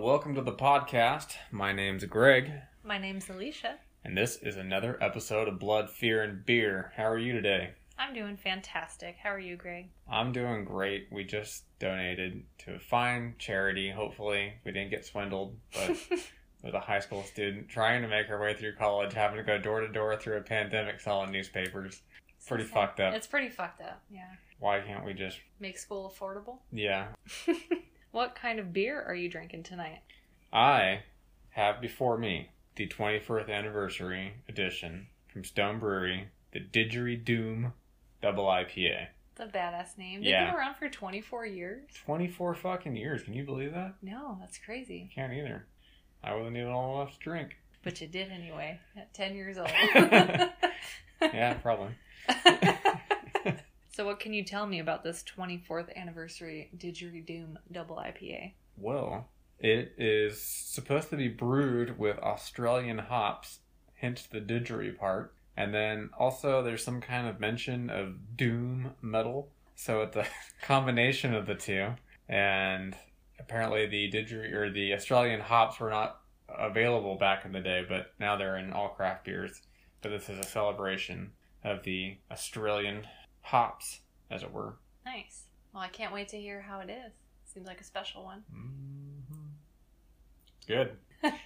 Welcome to the podcast. My name's Greg, My name's Alicia. and this is another episode of Blood, Fear, and Beer. How are you today? I'm doing fantastic. How are you, Greg? I'm doing great. We just donated to a fine charity. Hopefully, we didn't get swindled, but with a high school student trying to make her way through college, having to go door to door through a pandemic selling newspapers. Pretty So fucked up. It's pretty fucked up. Yeah. Why can't we just, Make school affordable. yeah. What kind of beer are you drinking tonight? I have before me the 21st anniversary edition from Stone Brewery, the Didgeridoo Double IPA. It's a badass name. They've Yeah. been around for 24 years. 24 fucking years. Can you believe that? No, that's crazy. Can't either. I wasn't even old enough to drink. But you did anyway at 10 years old. Yeah, probably. so, what can you tell me about this 24th anniversary Didgeridoo Double IPA? Well, it is supposed to be brewed with Australian hops, hence the didgeridoo part. And then also there's some kind of mention of doom metal. So it's a combination of the two. And apparently the didgeridoo or the Australian hops were not available back in the day, but now they're in all craft beers. But this is a celebration of the Australian hops, as it were. Nice. Well, I can't wait to hear how it is. Seems like a special one. Mm-hmm. Good.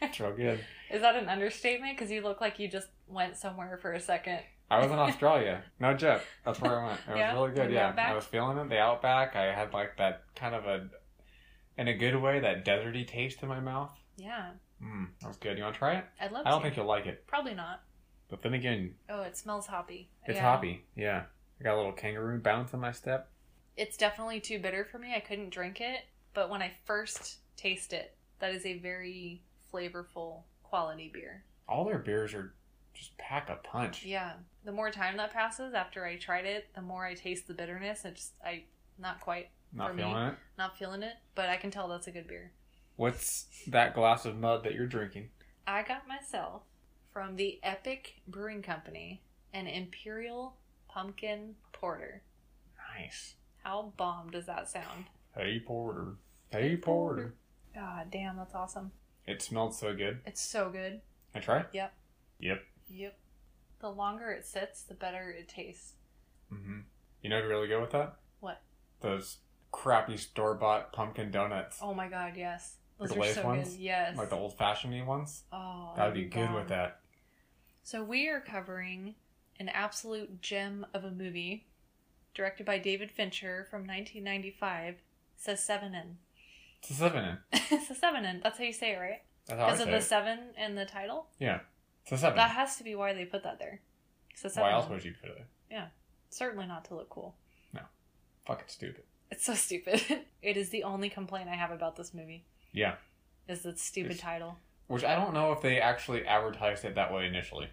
It's real good. Is that an understatement? Because you look like you just went somewhere for a second. I was in Australia. No joke. That's where I went. It was Yeah? really good. Yeah, outback? I was feeling it. The outback. I had like that kind of a, in a good way, that deserty taste in my mouth. Yeah, Mm, that was good. You want to try it? I'd love I don't to. think you'll like it, Probably not. but then again, Oh, it smells hoppy. it's Yeah. hoppy. Yeah, I got a little kangaroo bounce in my step. It's definitely too bitter for me. I couldn't drink it, but when I first taste it, that is a very flavorful quality beer. All their beers are just pack a punch. Yeah. The more time that passes after I tried it, the more I taste the bitterness. It's just I not quite Not for me. feeling it. not feeling it, but I can tell that's a good beer. What's that glass of mud that you're drinking? I got myself from the Epic Brewing Company an Imperial Pumpkin Porter. Nice. How bomb does that sound? Hey Porter. Hey Porter. God damn, that's awesome. It smelled so good. It's so good. I try. Yep. Yep. Yep. The longer it sits, the better it tastes. hmm You know, what'd really go with that. What? Those crappy store bought pumpkin donuts, Oh my god, yes. Those The are so ones? good. Yes. like the old fashioned ones. oh, That'd be good with that. So we are covering an absolute gem of a movie directed by David Fincher from 1995. Sesevenen. It's a seven in. Sesevenen. That's how you say it, right? That's how I Because of the it. seven in the title. Yeah, it's a. That has to be why they put that there. Why else would you put it? there? Yeah, certainly not to look cool. No, fucking stupid. It's so stupid. it is the only complaint I have about this movie. Yeah, Is the stupid It's- title. which I don't know if they actually advertised it that way initially.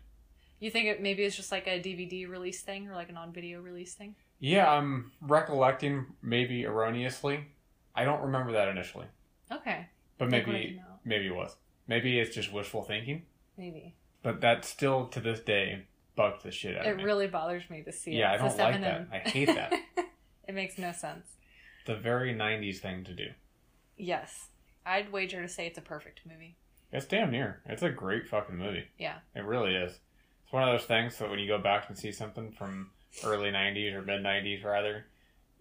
You think it maybe it's just like a DVD release thing or like a non-video release thing? Yeah, I'm recollecting maybe erroneously. I don't remember that initially, Okay, but Think when it maybe maybe it was. Maybe it's just wishful thinking. maybe. But that still to this day bugs the shit out It of me. It really bothers me to see. Yeah, it. I don't like that. I hate that. it makes no sense. the very '90s thing to do. Yes, I'd wager to say it's a perfect movie. It's damn near. It's a great fucking movie. Yeah. It really is. It's one of those things that when you go back and see something from early 90s or mid 90s, rather,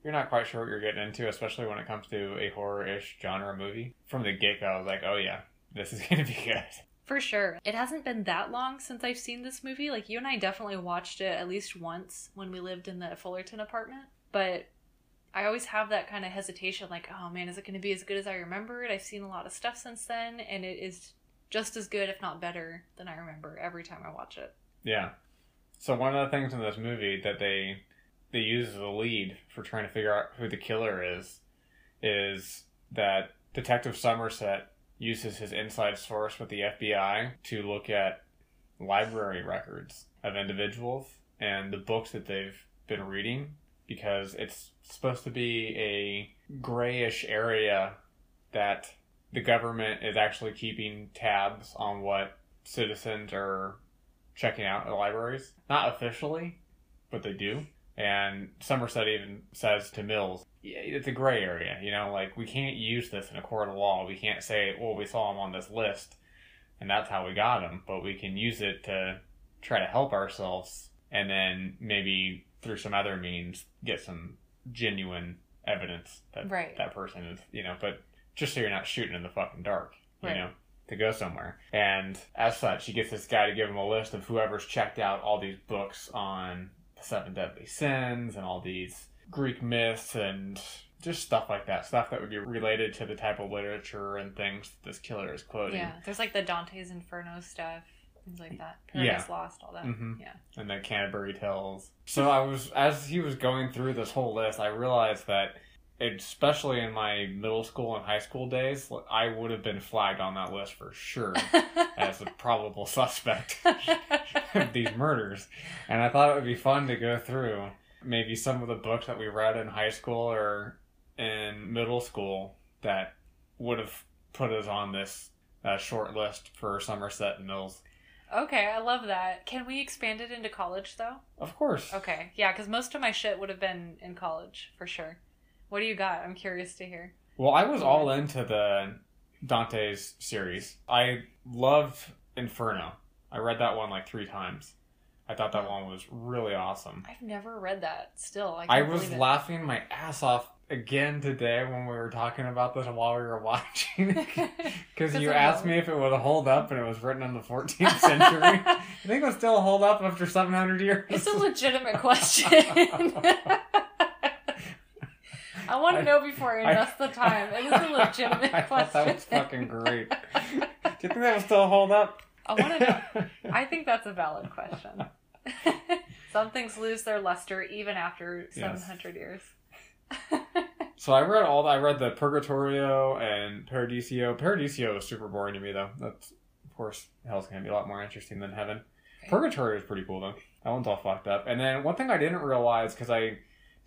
you're not quite sure what you're getting into, especially when it comes to a horror ish genre movie. From the get go, I was like, oh yeah, this is to be good. For sure. It hasn't been that long since I've seen this movie. Like, you and I definitely watched it at least once when we lived in the Fullerton apartment. But I always have that kind of hesitation like, oh man, is it going to be as good as I remember it? I've seen a lot of stuff since then, and it is just as good, if not better, than I remember every time I watch it. Yeah. So one of the things in this movie that they they use as a lead for trying to figure out who the killer is is that Detective Somerset uses his inside source with the FBI to look at library records of individuals and the books that they've been reading because it's supposed to be a grayish area that the government is actually keeping tabs on what citizens are checking out at libraries. Not officially, but they do. And Somerset even says to Mills, "Yeah, it's a gray area, you know, like we can't use this in a court of law. We can't say, well, we saw him on this list and that's how we got him, but we can use it to try to help ourselves and then maybe through some other means get some genuine evidence that Right. that person is, you know, but just so you're not shooting in the fucking dark, you Right. know, to go somewhere. And as such, he gets this guy to give him a list of whoever's checked out all these books on the seven deadly sins and all these Greek myths and just stuff like that, stuff that would be related to the type of literature and things this killer is quoting. Yeah, there's like the Dante's Inferno stuff, things like that. Paradise Lost, all that. Mhm. Yeah. and the Canterbury Tales. So I was, as he was going through this whole list, I realized that, especially in my middle school and high school days, I would have been flagged on that list for sure as a probable suspect of these murders. And I thought it would be fun to go through maybe some of the books that we read in high school or in middle school that would have put us on this uh, short list for Somerset and Mills. okay, I love that. Can we expand it into college though? Of course. Okay, yeah, because most of my shit would have been in college for sure. What do you got? I'm curious to hear. Well, I was all into the Dante's series. I love Inferno. I read that one like three times. I thought that one was really awesome. I've never read that. Still, I, I was laughing my ass off again today when we were talking about this and while we were watching because you asked me if it would hold up and it was written in the 14th century. I think it would still hold up after 700 years. It's a legitimate question. I want to know before I I- invest the time. It is a legitimate I question. thought that was fucking great. Do you think that would still hold up? I want to know. I think that's a valid question. Some things lose their luster even after Yes. 700 years. So I read all. I read the Purgatorio and Paradiso. Paradiso is super boring to me though. That's of course hell's gonna be a lot more interesting than heaven. Purgatorio is pretty cool though. That one's all fucked up. And then one thing I didn't realize because I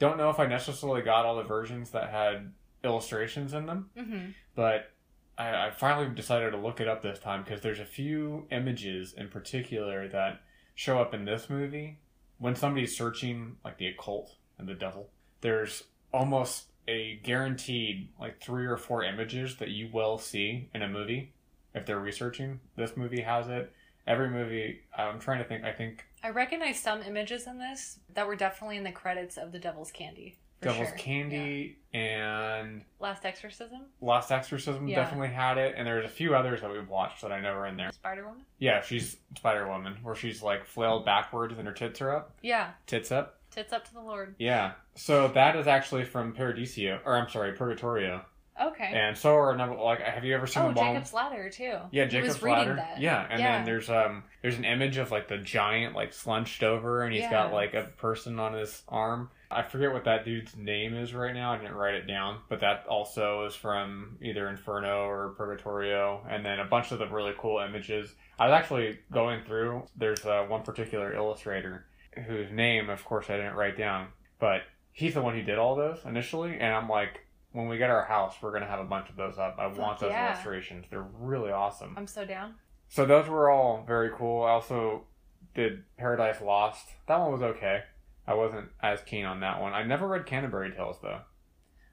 don't know if I necessarily got all the versions that had illustrations in them, hmm but I, I finally decided to look it up this time because there's a few images in particular that show up in this movie when somebody's searching like the occult and the devil. There's almost a guaranteed like three or four images that you will see in a movie if they're researching. This movie has it. Every movie, I'm trying to think. I think I recognize some images in this that were definitely in the credits of The Devil's Candy. Devil's sure. Candy and Last Exorcism, Last Exorcism Yeah. definitely had it, and there's a few others that we've watched that I know are in there. Spider Woman. Yeah, she's Spider Woman, where she's like flailed backwards and her tits are up. Yeah, Tits up. tits up to the Lord. Yeah. So that is actually from Paradiso, or I'm sorry, Purgatorio. Okay. And so are a number. Like, have you ever seen oh, the? Jacob's Ladder too. Yeah, Jacob's ladder. That. Yeah, and Yeah. then there's um there's an image of like the giant like slunched over, and he's got like a person on his arm. I forget what that dude's name is right now. I didn't write it down, but that also is from either Inferno or Purgatorio, and then a bunch of the really cool images. I was actually going through. There's uh, one particular illustrator whose name, of course, I didn't write down, but he's the one who did all those initially, and I'm like. When we get our house, we're gonna have a bunch of those up. I want those yeah. illustrations; they're really awesome. I'm so down. So those were all very cool. I also did Paradise Lost. That one was okay. I wasn't as keen on that one. I never read Canterbury Tales though.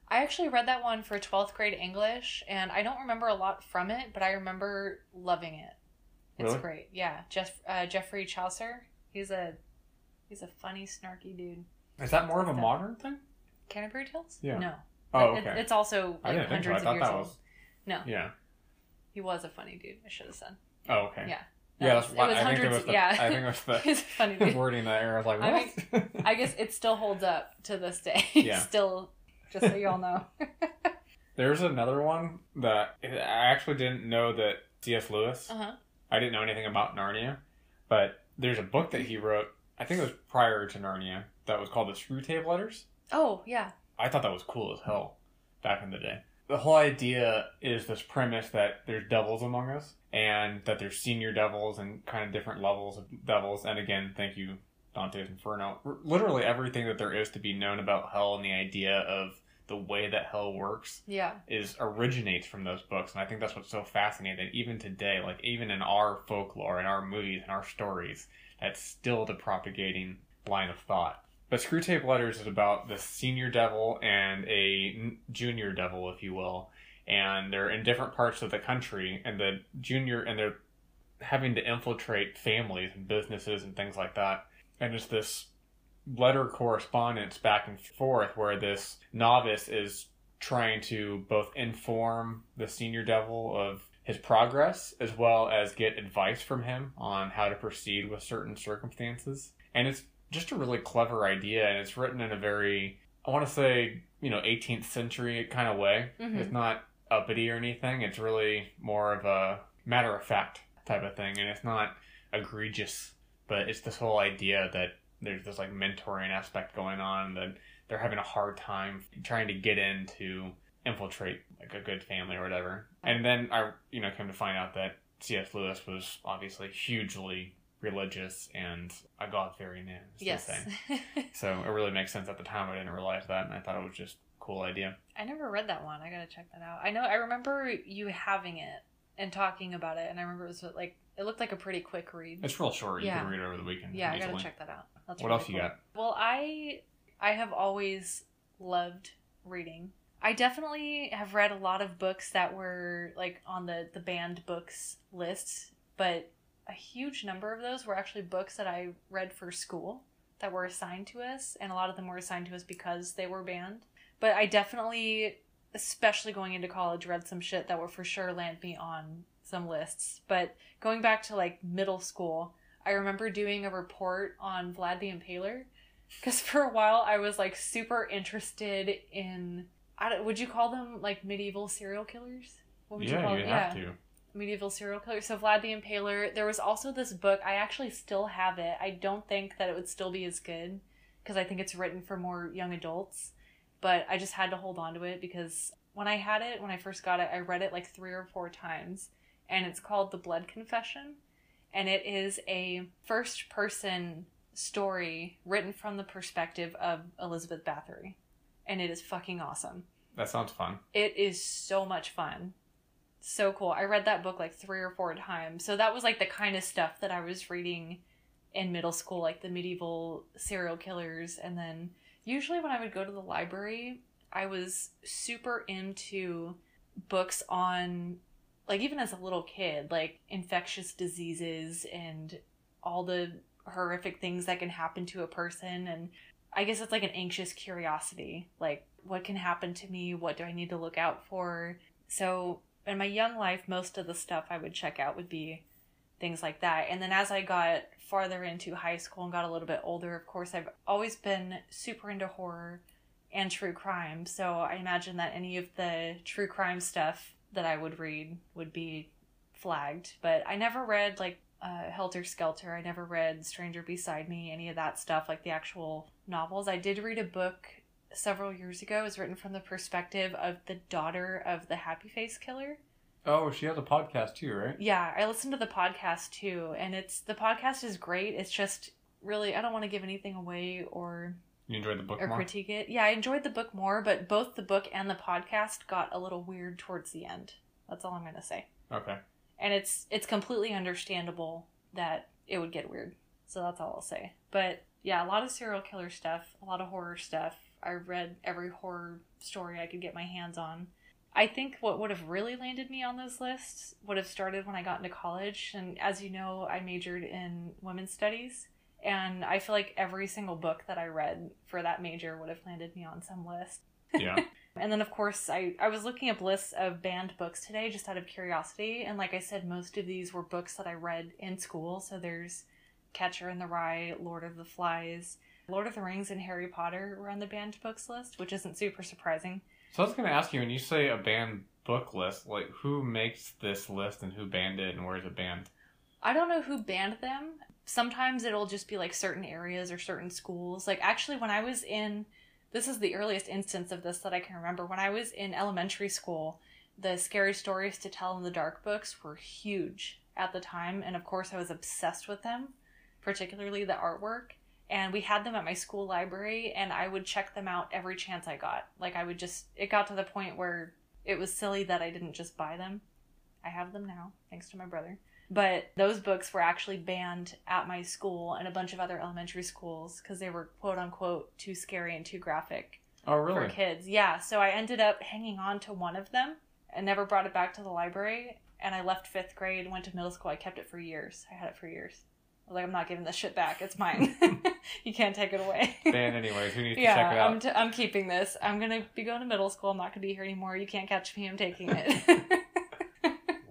I actually read that one for 12th grade English, and I don't remember a lot from it, but I remember loving it. It's Really? great. Yeah, Jeff uh, Geoffrey Chaucer. He's a he's a funny, snarky dude. Is that more of a modern thing? Canterbury Tales? Yeah. No. Oh, It- it's also I like didn't think so. I hundreds of thought years that old. was. No. Yeah. He was a funny dude. I should have said. Oh, okay. Yeah. Yeah, No, that's why was I think it hundreds- was the. yeah. I think it was the a funny dude. wording that era. I was like, I what? I guess it still holds up to this day. Yeah. still, just so y'all know. There's another one that I actually didn't know that C.S. Lewis. Uh huh. I didn't know anything about Narnia, but there's a book that he wrote. I think it was prior to Narnia that was called the Screwtape Letters. Oh yeah. I thought that was cool as hell back in the day. The whole idea is this premise that there's devils among us and that there's senior devils and kind of different levels of devils. And again, thank you, Dante's Inferno. R- Literally everything that there is to be known about hell and the idea of the way that hell works Yeah. is originates from those books. And I think that's what's so fascinating. that Even today, like even in our folklore, in our movies, and our stories, that's still the propagating line of thought. But Screwtape Letters is about the senior devil and a junior devil, if you will, and they're in different parts of the country, and the junior and they're having to infiltrate families and businesses and things like that. And it's this letter correspondence back and forth where this novice is trying to both inform the senior devil of his progress as well as get advice from him on how to proceed with certain circumstances. And it's just a really clever idea and it's written in a very I want to say, you know, 18th century kind of way. Mhm. It's not uppity or anything. It's really more of a matter of fact type of thing and it's not egregious, but it's this whole idea that there's this like mentoring aspect going on that they're having a hard time trying to get in to infiltrate like a good family or whatever. And then I, you know, came to find out that C.S. Lewis was obviously hugely religious and a God-fearing man. is the yes. So it really makes sense at the time. I didn't realize that, and I thought it was just a cool idea. I never read that one. I gotta check that out. I know. I remember you having it and talking about it, and I remember it was like it looked like a pretty quick read. It's real short. You Yeah. can read it over the weekend. yeah, I gotta check that out. That's What really else you got? Well, I I have always loved reading. I definitely have read a lot of books that were like on the the banned books list, but a huge number of those were actually books that I read for school that were assigned to us, and a lot of them were assigned to us because they were banned. But I definitely, especially going into college, read some shit that would for sure land me on some lists. But going back to like middle school, I remember doing a report on Vlad the Impaler because for a while I was like super interested in. I don't, would you call them like medieval serial killers? What would yeah, call you it? have to. Medieval serial killer. So Vlad the Impaler. There was also this book. I actually still have it. I don't think that it would still be as good because I think it's written for more young adults. But I just had to hold on to it because when I had it, when I first got it, I read it like three or four times, and it's called The Blood Confession, and it is a first person story written from the perspective of Elizabeth Bathory, and it is fucking awesome. That sounds fun. It is so much fun. So cool. I read that book like three or four times. So that was like the kind of stuff that I was reading in middle school, like the medieval serial killers. And then usually when I would go to the library, I was super into books on, like, even as a little kid, like infectious diseases and all the horrific things that can happen to a person. And I guess it's like an anxious curiosity. Like, what can happen to me? What do I need to look out for? So, in my young life, most of the stuff I would check out would be things like that. And then as I got farther into high school and got a little bit older, of course, I've always been super into horror and true crime. So, I imagine that any of the true crime stuff that I would read would be flagged. But I never read like uh, Helter Skelter. I never read Stranger Beside Me, any of that stuff, like the actual novels. I did read a book several years ago. is written from the perspective of the daughter of the Happy Face Killer. Oh, she has a podcast too, right? Yeah, I listened to the podcast too, and it's the podcast is great. It's just really I don't want to give anything away or You enjoyed the book or more? critique it. Yeah, I enjoyed the book more, but both the book and the podcast got a little weird towards the end. That's all I'm going to say. Okay. And it's it's completely understandable that it would get weird. So that's all I'll say. But yeah, a lot of serial killer stuff, a lot of horror stuff. I read every horror story I could get my hands on. I think what would have really landed me on those lists would have started when I got into college. And as you know, I majored in women's studies. And I feel like every single book that I read for that major would have landed me on some list. Yeah. And then, of course, I, I was looking up lists of banned books today just out of curiosity. And like I said, most of these were books that I read in school. So there's Catcher in the Rye, Lord of the Flies, Lord of the Rings, and Harry Potter were on the banned books list, which isn't super surprising. so I was going to ask you, when you say a banned book list, like who makes this list and who banned it and where is it banned? I don't know who banned them. Sometimes it'll just be like certain areas or certain schools. Like, actually, when I was in this is the earliest instance of this that I can remember. When I was in elementary school, the scary stories to tell in the dark books were huge at the time, and of course, I was obsessed with them, particularly the artwork. And we had them at my school library, and I would check them out every chance I got. Like, I would just, it got to the point where it was silly that I didn't just buy them. I have them now, thanks to my brother. But those books were actually banned at my school and a bunch of other elementary schools because they were quote unquote too scary and too graphic Oh, for kids. Yeah, so I ended up hanging on to one of them and never brought it back to the library. And I left fifth grade, went to middle school. I kept it for years. I had it for years. Like, I'm not giving this shit back. It's mine. you can't take it away. Dan, anyways, who needs to yeah, check it out? I'm, t- I'm keeping this. I'm gonna be going to middle school. I'm not gonna be here anymore. You can't catch me. I'm taking it.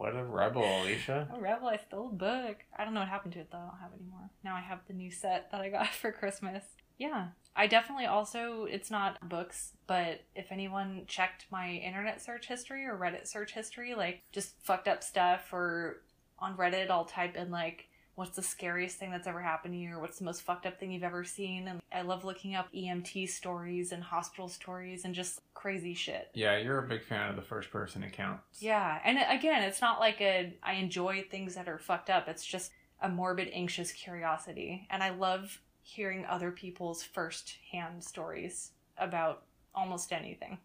What a rebel, Alicia. A Rebel, I stole a book. I don't know what happened to it though. I don't have it anymore. Now I have the new set that I got for Christmas. Yeah. I definitely also, it's not books, but if anyone checked my internet search history or Reddit search history, like just fucked up stuff, or on Reddit, I'll type in like, what's the scariest thing that's ever happened to you, or what's the most fucked up thing you've ever seen. And I love looking up EMT stories and hospital stories and just crazy shit. Yeah, you're a big fan of the first person accounts. Yeah, and again, it's not like a I enjoy things that are fucked up. It's just a morbid, anxious curiosity, and I love hearing other people's first-hand stories about almost anything.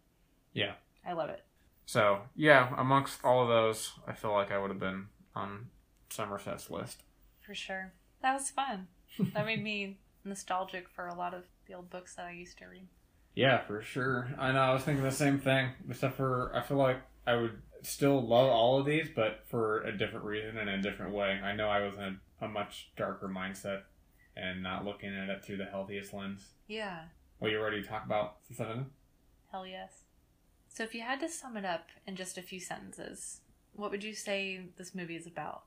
Yeah. I love it. So, yeah, amongst all of those, I feel like I would have been on Somerset's list. For sure. That was fun. that made me nostalgic for a lot of the old books that I used to read. Yeah, for sure. I know, I was thinking the same thing, except for I feel like I would still love all of these, but for a different reason and a different way. I know I was in a, a much darker mindset and not looking at it through the healthiest lens. Yeah. Well, you already talked about seven? Hell yes. So if you had to sum it up in just a few sentences, what would you say this movie is about?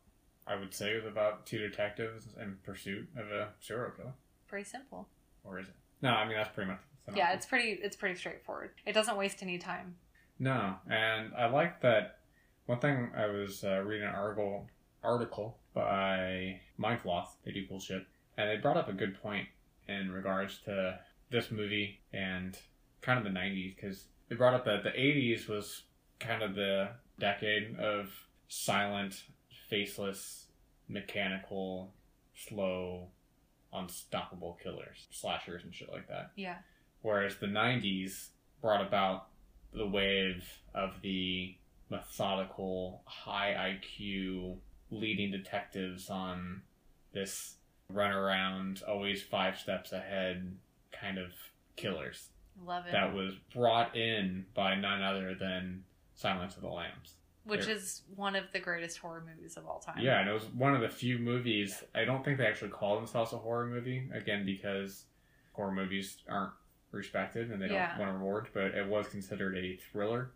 I would say it was about two detectives in pursuit of a serial killer. Pretty simple. Or is it? No, I mean, that's pretty much Yeah, it's pretty it's pretty straightforward. It doesn't waste any time. No, and I like that. One thing I was uh, reading an article article by Mental Floss. They do cool shit, and they brought up a good point in regards to this movie and kind of the '90s because they brought up that the '80s was kind of the decade of silent, faceless, mechanical, slow, unstoppable killers, slashers, and shit like that Yeah. whereas the 90s brought about the wave of the methodical high iq leading detectives on this runaround always five steps ahead kind of killers Love it. that was brought in by none other than silence of the lambs Which is one of the greatest horror movies of all time. yeah and it was one of the few movies i don't think they actually call themselves a horror movie again because horror movies aren't respected and they Yeah. don't want awards but it was considered a thriller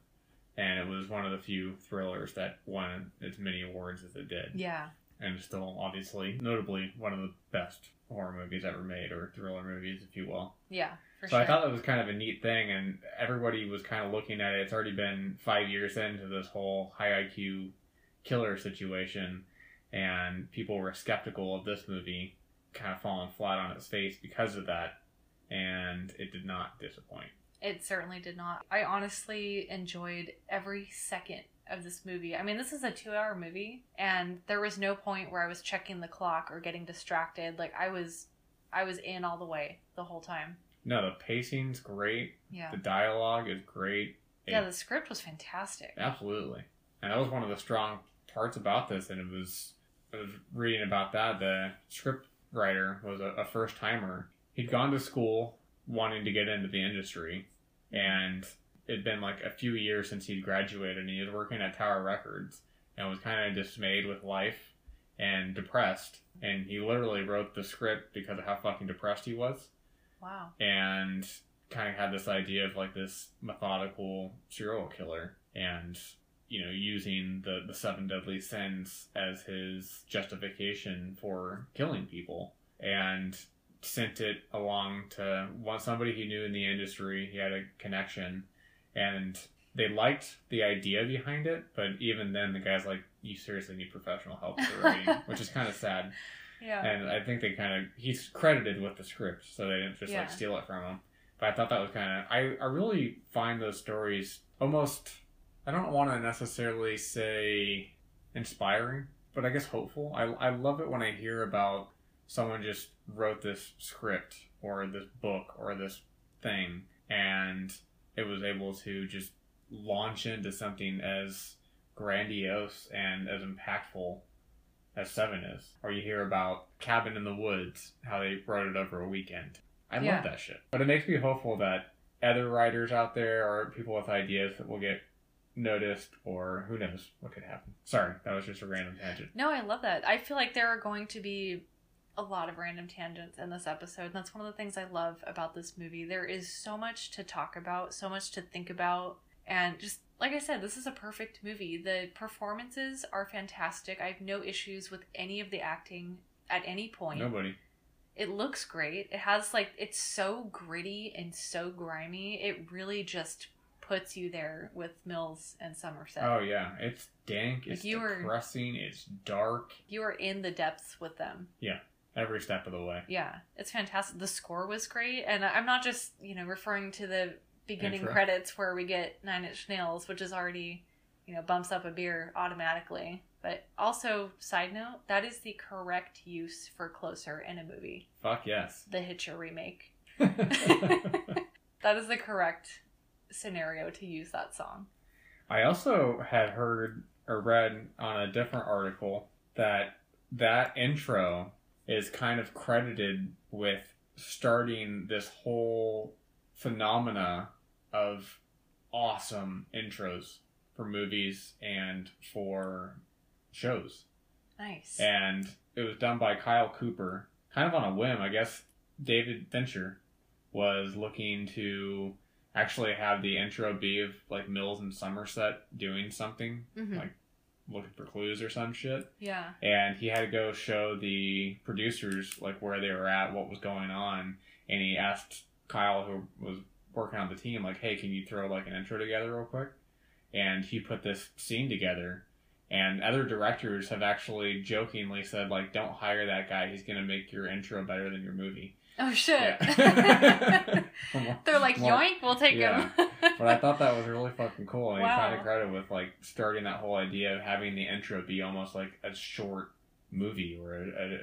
and it was one of the few thrillers that won as many awards as it did Yeah. and still obviously notably one of the best horror movies ever made or thriller movies if you will Yeah. For so sure. I thought that was kind of a neat thing, and everybody was kind of looking at it. It's already been five years into this whole high IQ killer situation, and people were skeptical of this movie, kind of falling flat on its face because of that, and it did not disappoint. It certainly did not. I honestly enjoyed every second of this movie. I mean, this is a two hour movie, and there was no point where I was checking the clock or getting distracted. Like I was I was in all the way the whole time. No, the pacing's great. Yeah. The dialogue is great. Yeah, It- the script was fantastic. Absolutely. And that was one of the strong parts about this. And it was, I was reading about that. The script writer was a, a first timer. He'd gone to school wanting to get into the industry. And it'd been like a few years since he'd graduated. And he was working at Tower Records and was kind of dismayed with life and depressed. And he literally wrote the script because of how fucking depressed he was Wow. and kind of had this idea of like this methodical serial killer and you know using the the seven deadly sins as his justification for killing people and sent it along to one somebody he knew in the industry he had a connection and they liked the idea behind it but even then the guy's like you seriously need professional help for writing which is kind of sad Yeah. and I think they kind of he's credited with the script, so they didn't just Yeah. like steal it from him. But I thought that was kind of I I really find those stories almost I don't want to necessarily say inspiring, but I guess hopeful. I I love it when I hear about someone just wrote this script or this book or this thing and it was able to just launch into something as grandiose and as impactful as Seven is. Or you hear about Cabin in the Woods, how they wrote it over a weekend. I Yeah. love that shit. But it makes me hopeful that other writers out there or people with ideas that will get noticed or who knows what could happen. Sorry, that was just a random tangent. No, I love that. I feel like there are going to be a lot of random tangents in this episode. And that's one of the things I love about this movie. There is so much to talk about, so much to think about. And just like I said, this is a perfect movie. The performances are fantastic. I have no issues with any of the acting at any point. Nobody. It looks great. It has like it's so gritty and so grimy. It really just puts you there with Mills and Somerset. Oh yeah, it's dank. Like It's you were- depressing. It's dark. You are in the depths with them. Yeah, every step of the way. Yeah, it's fantastic. The score was great, and I'm not just you know referring to the beginning Intro. credits where we get Nine Inch Nails, which is already you know bumps up a beer automatically. But also, side note, that is the correct use for "Closer" in a movie, Fuck yes. the Hitcher remake. That is the correct scenario to use that song. I also had heard or read on a different article that that intro is kind of credited with starting this whole phenomena of awesome intros for movies and for shows. Nice. And it was done by Kyle Cooper, kind of on a whim. I guess David Fincher was looking to actually have the intro be of like Mills and Somerset doing something, Mhm. like looking for clues or some shit. yeah. And he had to go show the producers like where they were at, what was going on, and he asked Kyle, who was working on the team, like, "Hey, can you throw like an intro together real quick?" And he put this scene together. And other directors have actually jokingly said, like, "Don't hire that guy. He's gonna make your intro better than your movie." Oh shit. Yeah. They're like, yoink, we'll take yeah. him. But I thought that was really fucking cool, and Wow. he kind of credit with like starting that whole idea of having the intro be almost like a short movie or a, a,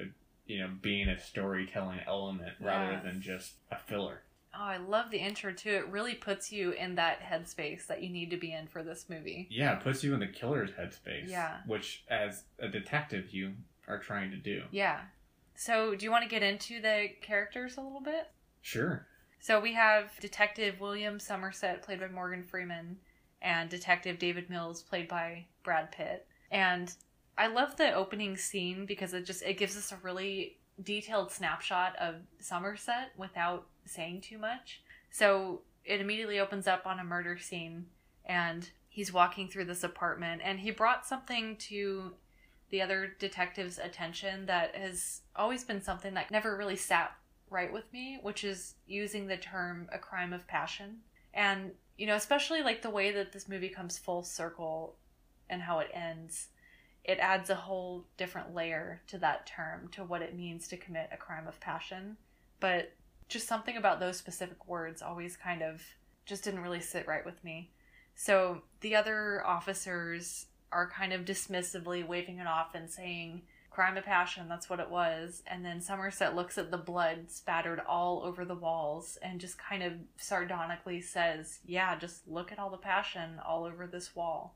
you know being a storytelling element rather Yeah. than just a filler. Oh, I love the intro too. It really puts you in that headspace that you need to be in for this movie. Yeah, it puts you in the killer's headspace. Yeah. which as a detective you are trying to do. Yeah. So, do you want to get into the characters a little bit? Sure. So, we have Detective William Somerset, played by Morgan Freeman, and Detective David Mills, played by Brad Pitt. And I love the opening scene because it just it gives us a really detailed snapshot of Somerset without saying too much. So it immediately opens up on a murder scene and he's walking through this apartment and he brought something to the other detective's attention that has always been something that never really sat right with me, which is using the term a crime of passion. And, you know, especially like the way that this movie comes full circle and how it ends, it adds a whole different layer to that term, to what it means to commit a crime of passion. But just something about those specific words always kind of just didn't really sit right with me. So the other officers are kind of dismissively waving it off and saying, crime of passion, that's what it was. And then Somerset looks at the blood spattered all over the walls and just kind of sardonically says, yeah, just look at all the passion all over this wall.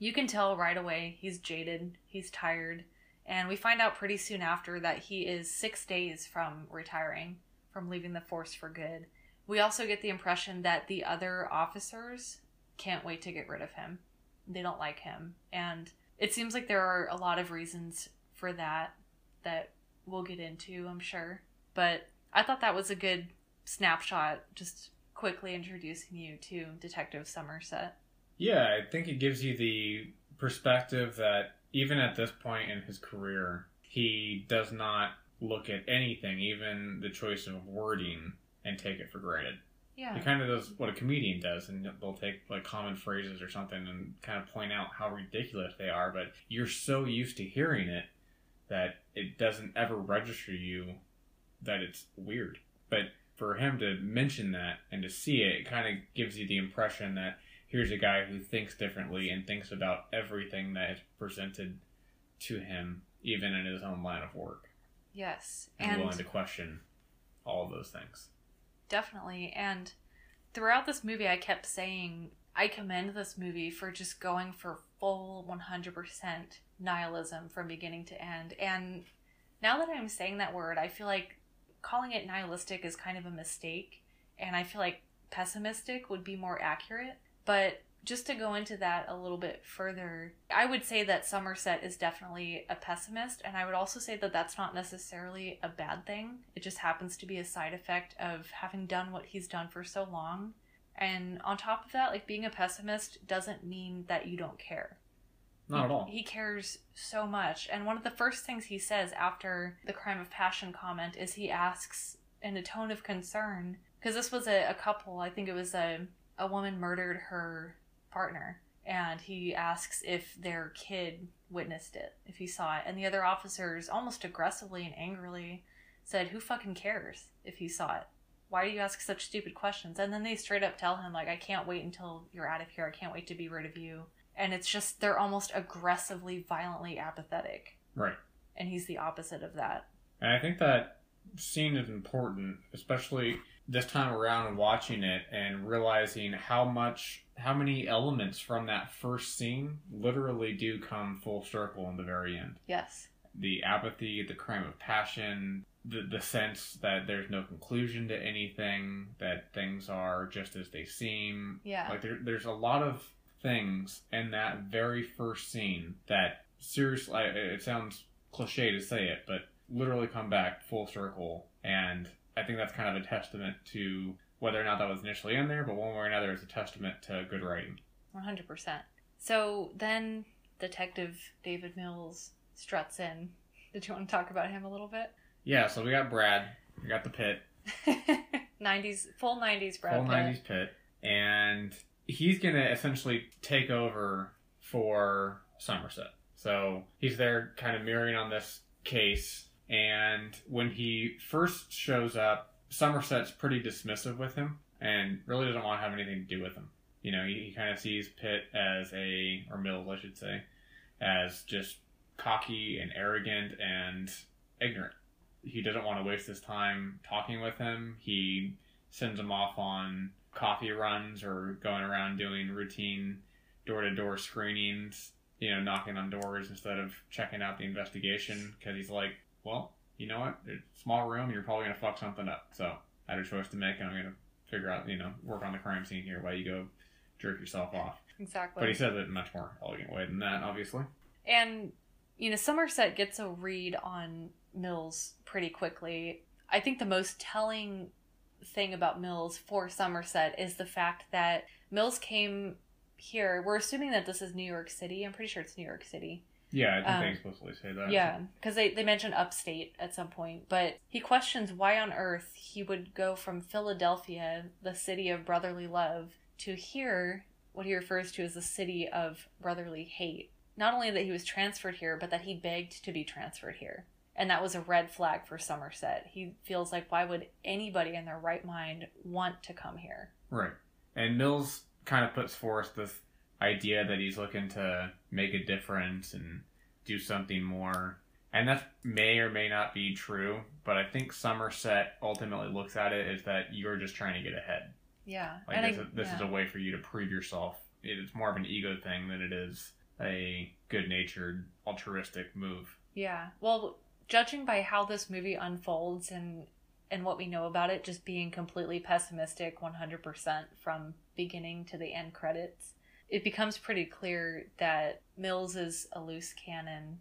You can tell right away he's jaded, he's tired, and we find out pretty soon after that he is six days from retiring, from leaving the force for good. We also get the impression that the other officers can't wait to get rid of him. They don't like him. And it seems like there are a lot of reasons for that that we'll get into, I'm sure. But I thought that was a good snapshot, just quickly introducing you to Detective Somerset. Yeah, I think it gives you the perspective that even at this point in his career, he does not look at anything, even the choice of wording, and take it for granted. Yeah. He kind of does what a comedian does, and they'll take like common phrases or something and kind of point out how ridiculous they are. But you're so used to hearing it that it doesn't ever register you that it's weird. But for him to mention that and to see it, it kind of gives you the impression that here's a guy who thinks differently and thinks about everything that is presented to him, even in his own line of work, Yes. and, And willing to question all of those things. Definitely. And throughout this movie, I kept saying I commend this movie for just going for full 100% nihilism from beginning to end. And now that I'm saying that word, I feel like calling it nihilistic is kind of a mistake. And I feel like pessimistic would be more accurate. But just to go into that a little bit further, I would say that Somerset is definitely a pessimist, and I would also say that that's not necessarily a bad thing. It just happens to be a side effect of having done what he's done for so long. And on top of that, like being a pessimist doesn't mean that you don't care. Not he, at all. He cares so much. And one of the first things he says after the crime of passion comment is he asks in a tone of concern, because this was a, a couple, I think it was a, a woman murdered her partner and he asks if their kid witnessed it, if he saw it. And the other officers almost aggressively and angrily said, Who fucking cares if he saw it? Why do you ask such stupid questions? And then they straight up tell him, like, I can't wait until you're out of here. I can't wait to be rid of you. And it's just, they're almost aggressively, violently apathetic. Right. And he's the opposite of that. And I think that scene is important, especially this time around and watching it and realizing how much how many elements from that first scene literally do come full circle in the very end. Yes. The apathy, the crime of passion, the the sense that there's no conclusion to anything, that things are just as they seem. Yeah. Like there, there's a lot of things in that very first scene that seriously it sounds cliche to say it, but literally come back full circle and I think that's kind of a testament to whether or not that was initially in there, but one way or another, it's a testament to good writing. 100%. So then Detective David Mills struts in. Did you want to talk about him a little bit? Yeah, so we got Brad, we got the Pitt, 90s, full 90s Brad full Pitt. 90s Pitt, and he's going to essentially take over for Somerset. So he's there kind of mirroring on this case, and when he first shows up, Somerset's pretty dismissive with him and really doesn't want to have anything to do with him. You know, he, he kind of sees Pitt as a, or Mills, I should say, as just cocky and arrogant and ignorant. He doesn't want to waste his time talking with him. He sends him off on coffee runs or going around doing routine door to door screenings, you know, knocking on doors instead of checking out the investigation because he's like, well, you know what? It's a small room. You're probably going to fuck something up. So I had a choice to make, and I'm going to figure out, you know, work on the crime scene here while you go jerk yourself off. Exactly. But he says it in a much more elegant way than that, obviously. And, you know, Somerset gets a read on Mills pretty quickly. I think the most telling thing about Mills for Somerset is the fact that Mills came here. We're assuming that this is New York City. I'm pretty sure it's New York City. Yeah, I think Um, they explicitly say that. Yeah, because they, they mention upstate at some point. But he questions why on earth he would go from Philadelphia, the city of brotherly love, to here, what he refers to as the city of brotherly hate. Not only that he was transferred here, but that he begged to be transferred here. And that was a red flag for Somerset. He feels like, why would anybody in their right mind want to come here? Right. And Mills kind of puts forth this idea that he's looking to make a difference and do something more. And that may or may not be true, but I think Somerset ultimately looks at it as that you're just trying to get ahead. Yeah. Like and this, I- is, this is a way for you to prove yourself. It's more of an ego thing than it is a good-natured, altruistic move. Yeah. Well, judging by how this movie unfolds and and what we know about it just being completely pessimistic 100% from beginning to the end credits, it becomes pretty clear that Mills is a loose cannon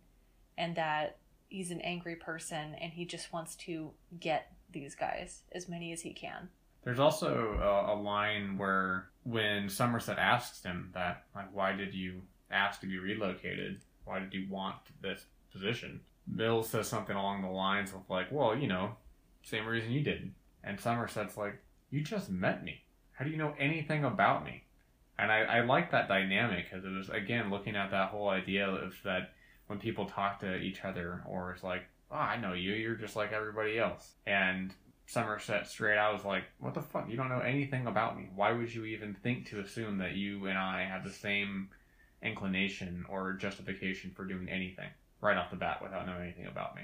and that he's an angry person and he just wants to get these guys as many as he can. There's also a, a line where when Somerset asks him that, like, why did you ask to be relocated? Why did you want this position? Mills says something along the lines of like, well, you know, same reason you did. And Somerset's like, you just met me. How do you know anything about me? And I, I like that dynamic because it was again looking at that whole idea of that when people talk to each other or it's like, oh, I know you, you're just like everybody else. And Somerset straight out was like, "What the fuck? You don't know anything about me. Why would you even think to assume that you and I have the same inclination or justification for doing anything right off the bat without knowing anything about me?"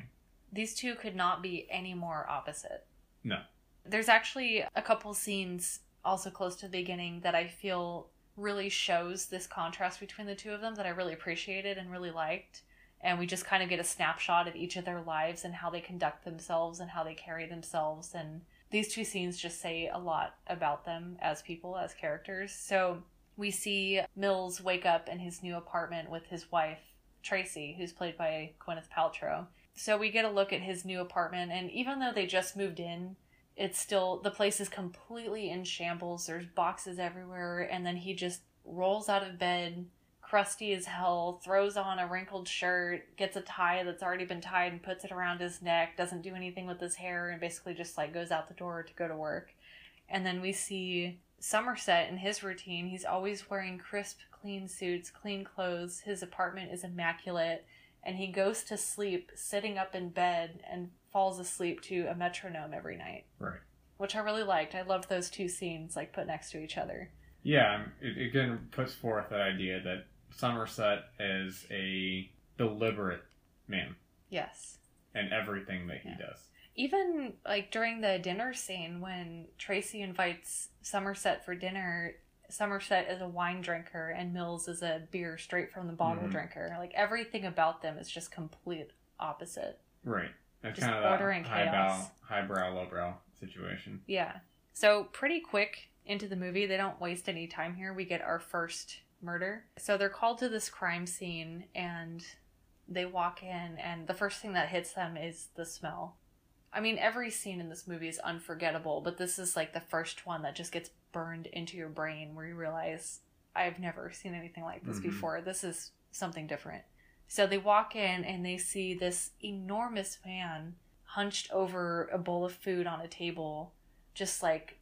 These two could not be any more opposite. No. There's actually a couple scenes also close to the beginning that I feel really shows this contrast between the two of them that I really appreciated and really liked. And we just kind of get a snapshot of each of their lives and how they conduct themselves and how they carry themselves. And these two scenes just say a lot about them as people, as characters. So we see Mills wake up in his new apartment with his wife, Tracy, who's played by Gwyneth Paltrow. So we get a look at his new apartment, and even though they just moved in, it's still the place is completely in shambles. There's boxes everywhere, and then he just rolls out of bed, crusty as hell, throws on a wrinkled shirt, gets a tie that's already been tied and puts it around his neck, doesn't do anything with his hair, and basically just like goes out the door to go to work. And then we see Somerset in his routine. He's always wearing crisp, clean suits, clean clothes. His apartment is immaculate, and he goes to sleep sitting up in bed and falls asleep to a metronome every night. Right. Which I really liked. I loved those two scenes like put next to each other. Yeah, it again puts forth that idea that Somerset is a deliberate man Yes. And everything that he Yeah. does. Even like during the dinner scene when Tracy invites Somerset for dinner, Somerset is a wine drinker and Mills is a beer straight from the bottle Mhm. drinker. Like everything about them is just complete opposite. Right. Just kind of that order and highbrow, highbrow, lowbrow situation. Yeah. So pretty quick into the movie, they don't waste any time here. We get our first murder. So they're called to this crime scene and they walk in and the first thing that hits them is the smell. I mean, every scene in this movie is unforgettable, but this is like the first one that just gets burned into your brain where you realize I've never seen anything like this Mhm. before. This is something different. So they walk in and they see this enormous man hunched over a bowl of food on a table, just like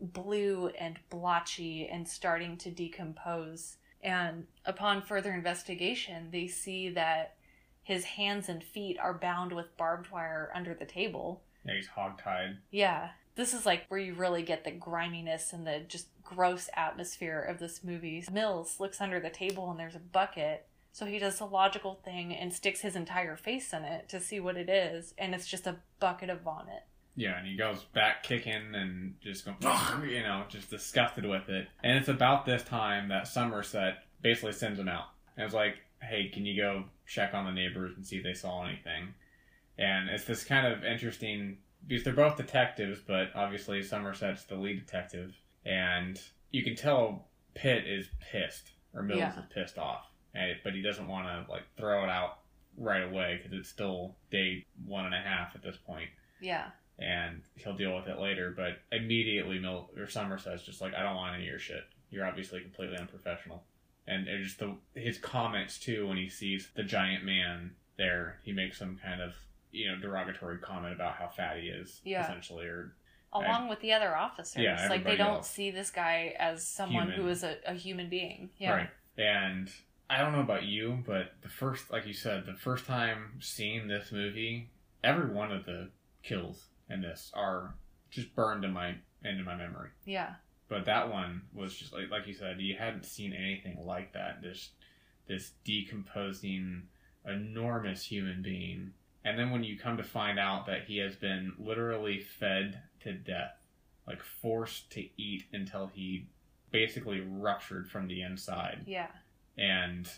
blue and blotchy and starting to decompose. And upon further investigation, they see that his hands and feet are bound with barbed wire under the table. Yeah, he's hogtied. Yeah. This is like where you really get the griminess and the just gross atmosphere of this movie. Mills looks under the table and there's a bucket. So he does the logical thing and sticks his entire face in it to see what it is. And it's just a bucket of vomit. Yeah, and he goes back kicking and just going, you know, just disgusted with it. And it's about this time that Somerset basically sends him out. And it's like, hey, can you go check on the neighbors and see if they saw anything? And it's this kind of interesting because they're both detectives, but obviously Somerset's the lead detective, and you can tell Pitt is pissed or Mills Yeah. is pissed off, but he doesn't want to like throw it out right away because it's still day one and a half at this point Yeah. and he'll deal with it later. But immediately, Mil or Somerset's just like, I don't want any of your shit. You're obviously completely unprofessional. And just the his comments too when he sees the giant man there, he makes some kind of you know derogatory comment about how fat he is, Yeah. essentially, or Along with the other officers. Yeah, like they don't else. see this guy as someone Human. who is a, a human being. Yeah. right. And I don't know about you, but the first, like you said, the first time seeing this movie, every one of the kills in this are just burned in my into my memory. Yeah. but that one was just like like you said you hadn't seen anything like that this this decomposing enormous human being and then when you come to find out that he has been literally fed to death like forced to eat until he basically ruptured from the inside Yeah. And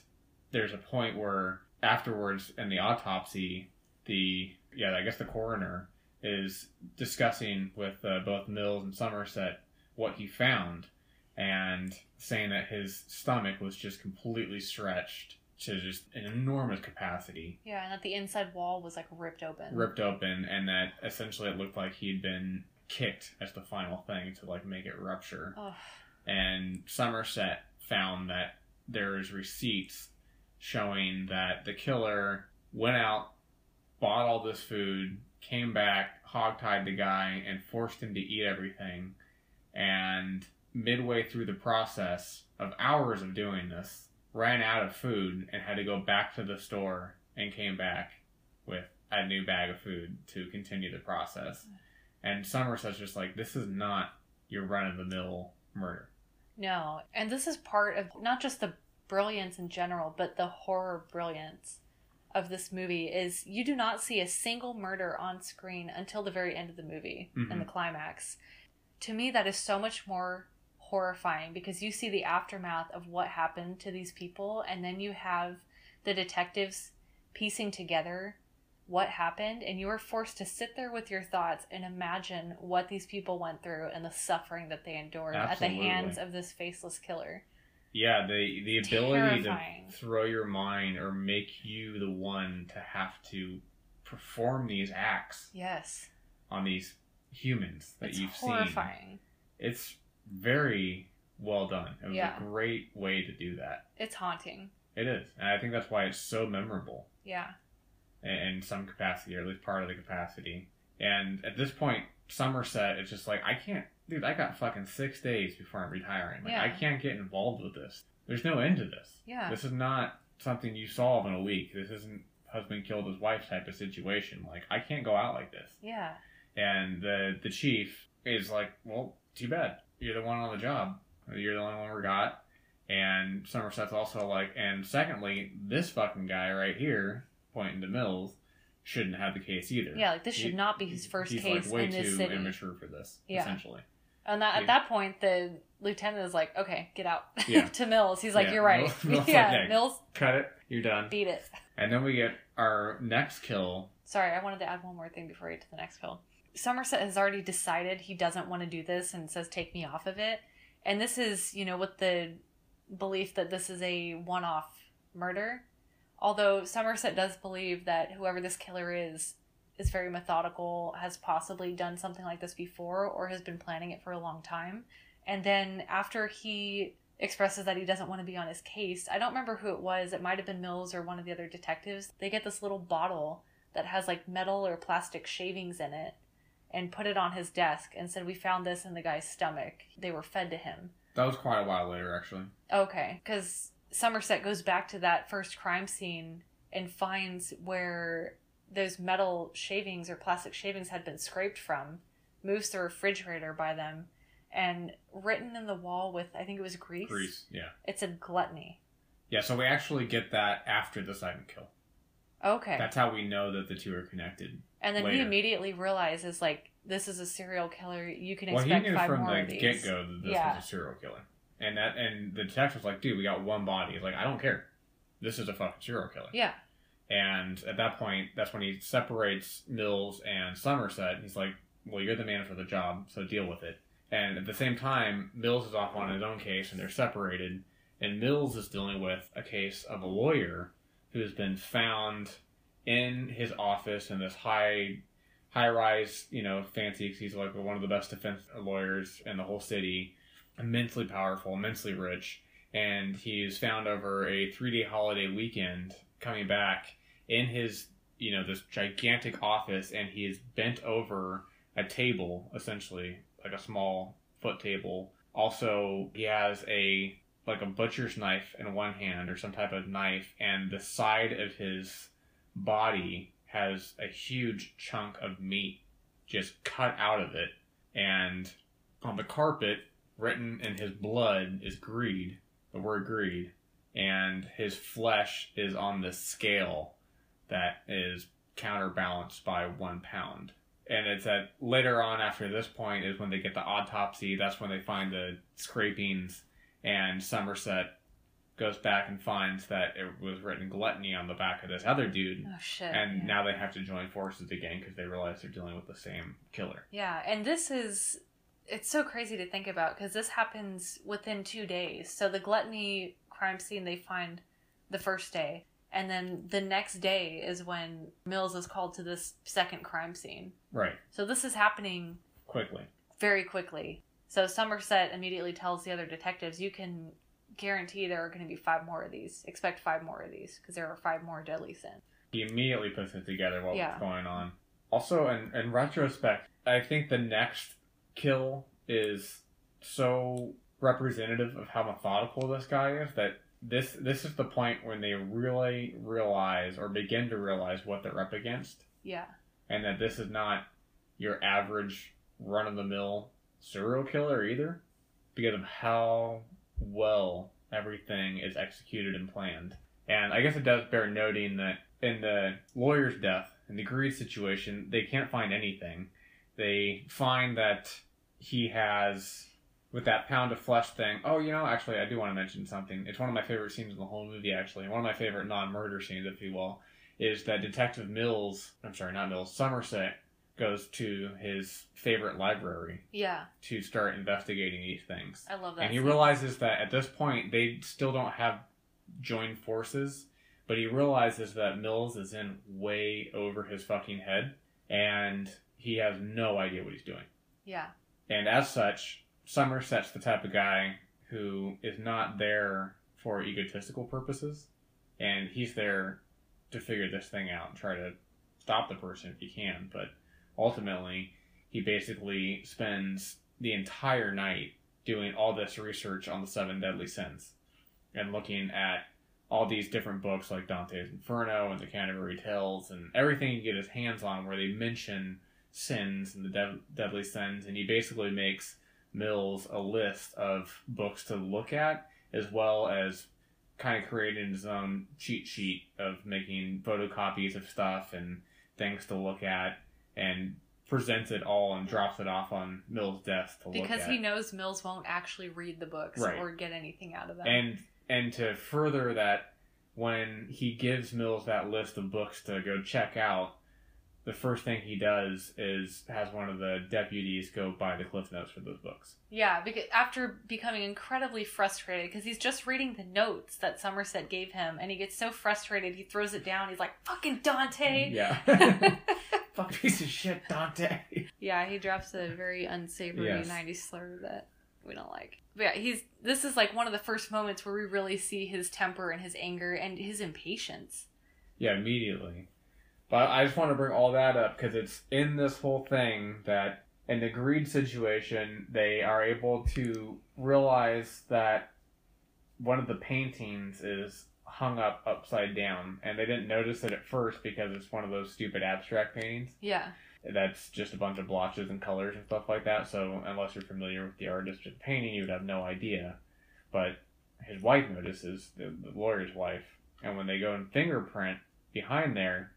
there's a point where afterwards in the autopsy the yeah i guess the coroner is discussing with uh, both mills and somerset what he found and saying that his stomach was just completely stretched to just an enormous capacity Yeah, and that the inside wall was like ripped open. ripped open and that essentially it looked like he'd been kicked as the final thing to like make it rupture Ugh. and Somerset found that there's receipts showing that the killer went out, bought all this food, came back, hogtied the guy, and forced him to eat everything. And midway through the process of hours of doing this, ran out of food and had to go back to the store and came back with a new bag of food to continue the process. And Somerset's just like, this is not your run of the mill murder. No. And this is part of not just the brilliance in general, but the horror brilliance of this movie is you do not see a single murder on screen until the very end of the movie Mhm. and the climax. To me that is so much more horrifying because you see the aftermath of what happened to these people and then you have the detectives piecing together what happened and you were forced to sit there with your thoughts and imagine what these people went through and the suffering that they endured at the hands of this faceless killer. Yeah, the the ability Terrifying. to throw your mind or make you the one to have to perform these acts Yes. on these humans that It's you've seen. It's very well done. It was Yeah. a great way to do that. It's haunting. It is, and I think that's why it's so memorable Yeah. In, some capacity, or at least part of the capacity. And at this point, Somerset is just like, I can't, dude. I got fucking six days before I'm retiring. Like, Yeah. I can't get involved with this. There's no end to this. Yeah. This is not something you solve in a week. This isn't husband killed his wife type of situation. Like, I can't go out like this. Yeah. And the the chief is like, well, too bad. You're the one on the job. You're the only one we got. And Somerset's also like, and secondly, this fucking guy right here, pointing to Mills, shouldn't have the case either. Yeah, like this should He- not be his first he's case like way in this too city. immature for this, Yeah. essentially. And that, Yeah. at that point, the lieutenant is like, "Okay, get out." Yeah. to Mills, he's like, Yeah, "You're right." Mills- yeah, like. Mills Cut it. You're done. beat it. And then we get our next kill. Sorry, I wanted to add one more thing before we get to the next kill. Somerset has already decided he doesn't want to do this and says, "Take me off of it." And this is, you know, with the belief that this is a one-off murder. Although Somerset does believe that whoever this killer is is very methodical, has possibly done something like this before, or has been planning it for a long time. And then after he expresses that he doesn't want to be on his case, I don't remember who it was. It might have been Mills or one of the other detectives. They get this little bottle that has like metal or plastic shavings in it and put it on his desk and said, We found this in the guy's stomach. They were fed to him. That was quite a while later, actually. Okay, because Somerset goes back to that first crime scene and finds where those metal shavings or plastic shavings had been scraped from, moves the refrigerator by them, and written in the wall with, I think it was grease. Grease, yeah. It said gluttony. Yeah, so we actually get that after the silent kill. Okay. That's how we know that the two are connected. and then he immediately realizes, like, this is a serial killer. You can Well, he knew five from more the get go that this Yeah. was a serial killer. And that and the detective's like, dude, we got one body. He's like, I don't care. This is a fucking serial killer. Yeah. And at that point, that's when he separates Mills and Somerset. He's like, well, you're the man for the job, so deal with it. And at the same time, Mills is off on his own case, and they're separated. And Mills is dealing with a case of a lawyer who has been found in his office in this high, high-rise, you know, fancy. he's like one of the best defense lawyers in the whole city, immensely powerful, immensely rich. And he's found over a three-day holiday weekend coming back in his you know this gigantic office and he is bent over a table essentially like a small foot table also he has a like a butcher's knife in one hand or some type of knife and the side of his body has a huge chunk of meat just cut out of it and on the carpet written in his blood is greed the word greed and his flesh is on the scale that is counterbalanced by one pound. And it's at later on after this point is when they get the autopsy. That's when they find the scrapings, and Somerset goes back and finds that it was written gluttony on the back of this other dude. Oh, shit. And yeah. now they have to join forces again because they realize they're dealing with the same killer. Yeah, and this is it's so crazy to think about because this happens within two days. So the gluttony crime scene they find the first day, and then the next day is when Mills is called to this second crime scene. Right. So this is happening Quickly. very quickly. So Somerset immediately tells the other detectives, "You can guarantee there are going to be five more of these. Expect five more of these because there are five more deadly sins." he immediately puts it together what Yeah. was going on. Also, in, in retrospect, I think the next kill is so representative of how methodical this guy is that this this is the point when they really realize or begin to realize what they're up against, Yeah, and that this is not your average run of the mill serial killer either, because of how well everything is executed and planned. And I guess it does bear noting that in the lawyer's death, in the greed situation, they can't find anything. They find that he has with that pound of flesh thing. Oh, you know, actually, I do want to mention something. It's one of my favorite scenes in the whole movie. Actually, one of my favorite non-murder scenes, if you will, is that Detective Mills. I'm sorry, not Mills. Somerset goes to his favorite library Yeah, to start investigating these things. I love that. And he scene. realizes that at this point they still don't have joined forces, but he realizes that Mills is in way over his fucking head and he has no idea what he's doing. Yeah, And as such, Somerset's the type of guy who is not there for egotistical purposes. And he's there to figure this thing out and try to stop the person if he can, but ultimately he basically spends the entire night doing all this research on the seven deadly sins and looking at all these different books like Dante's Inferno and the Canterbury Tales and everything he get his hands on where they mention sins and the dead deadly sins and he basically makes Mills a list of books to look at as well as kind of creating his own cheat sheet of making photocopies of stuff and things to look at and presents it all and drops it off on Mills' desk to look because he knows Mills won't actually read the books Right. or get anything out of them. and and to further that when he gives mills that list of books to go check out the first thing he does is has one of the deputies go buy the cliff notes for those books yeah, because after becoming incredibly frustrated, because he's just reading the notes that Somerset gave him, and he gets so frustrated he throws it down. He's like, "Fucking Dante!" yeah fuck piece of shit dante Yeah, he drops a very unsavory Yes. 90s slur that we don't like. But yeah, he's this is like one of the first moments where we really see his temper and his anger and his impatience. yeah immediately but i just want to bring all that up because it's in this whole thing that in the greed situation they are able to realize that one of the paintings is hung up upside down. And they didn't notice it at first because it's one of those stupid abstract paintings. Yeah. that's just a bunch of blotches and colors and stuff like that. So unless you're familiar with the artist of painting you would have no idea. But his wife notices the, the lawyer's wife. And when they go and fingerprint behind there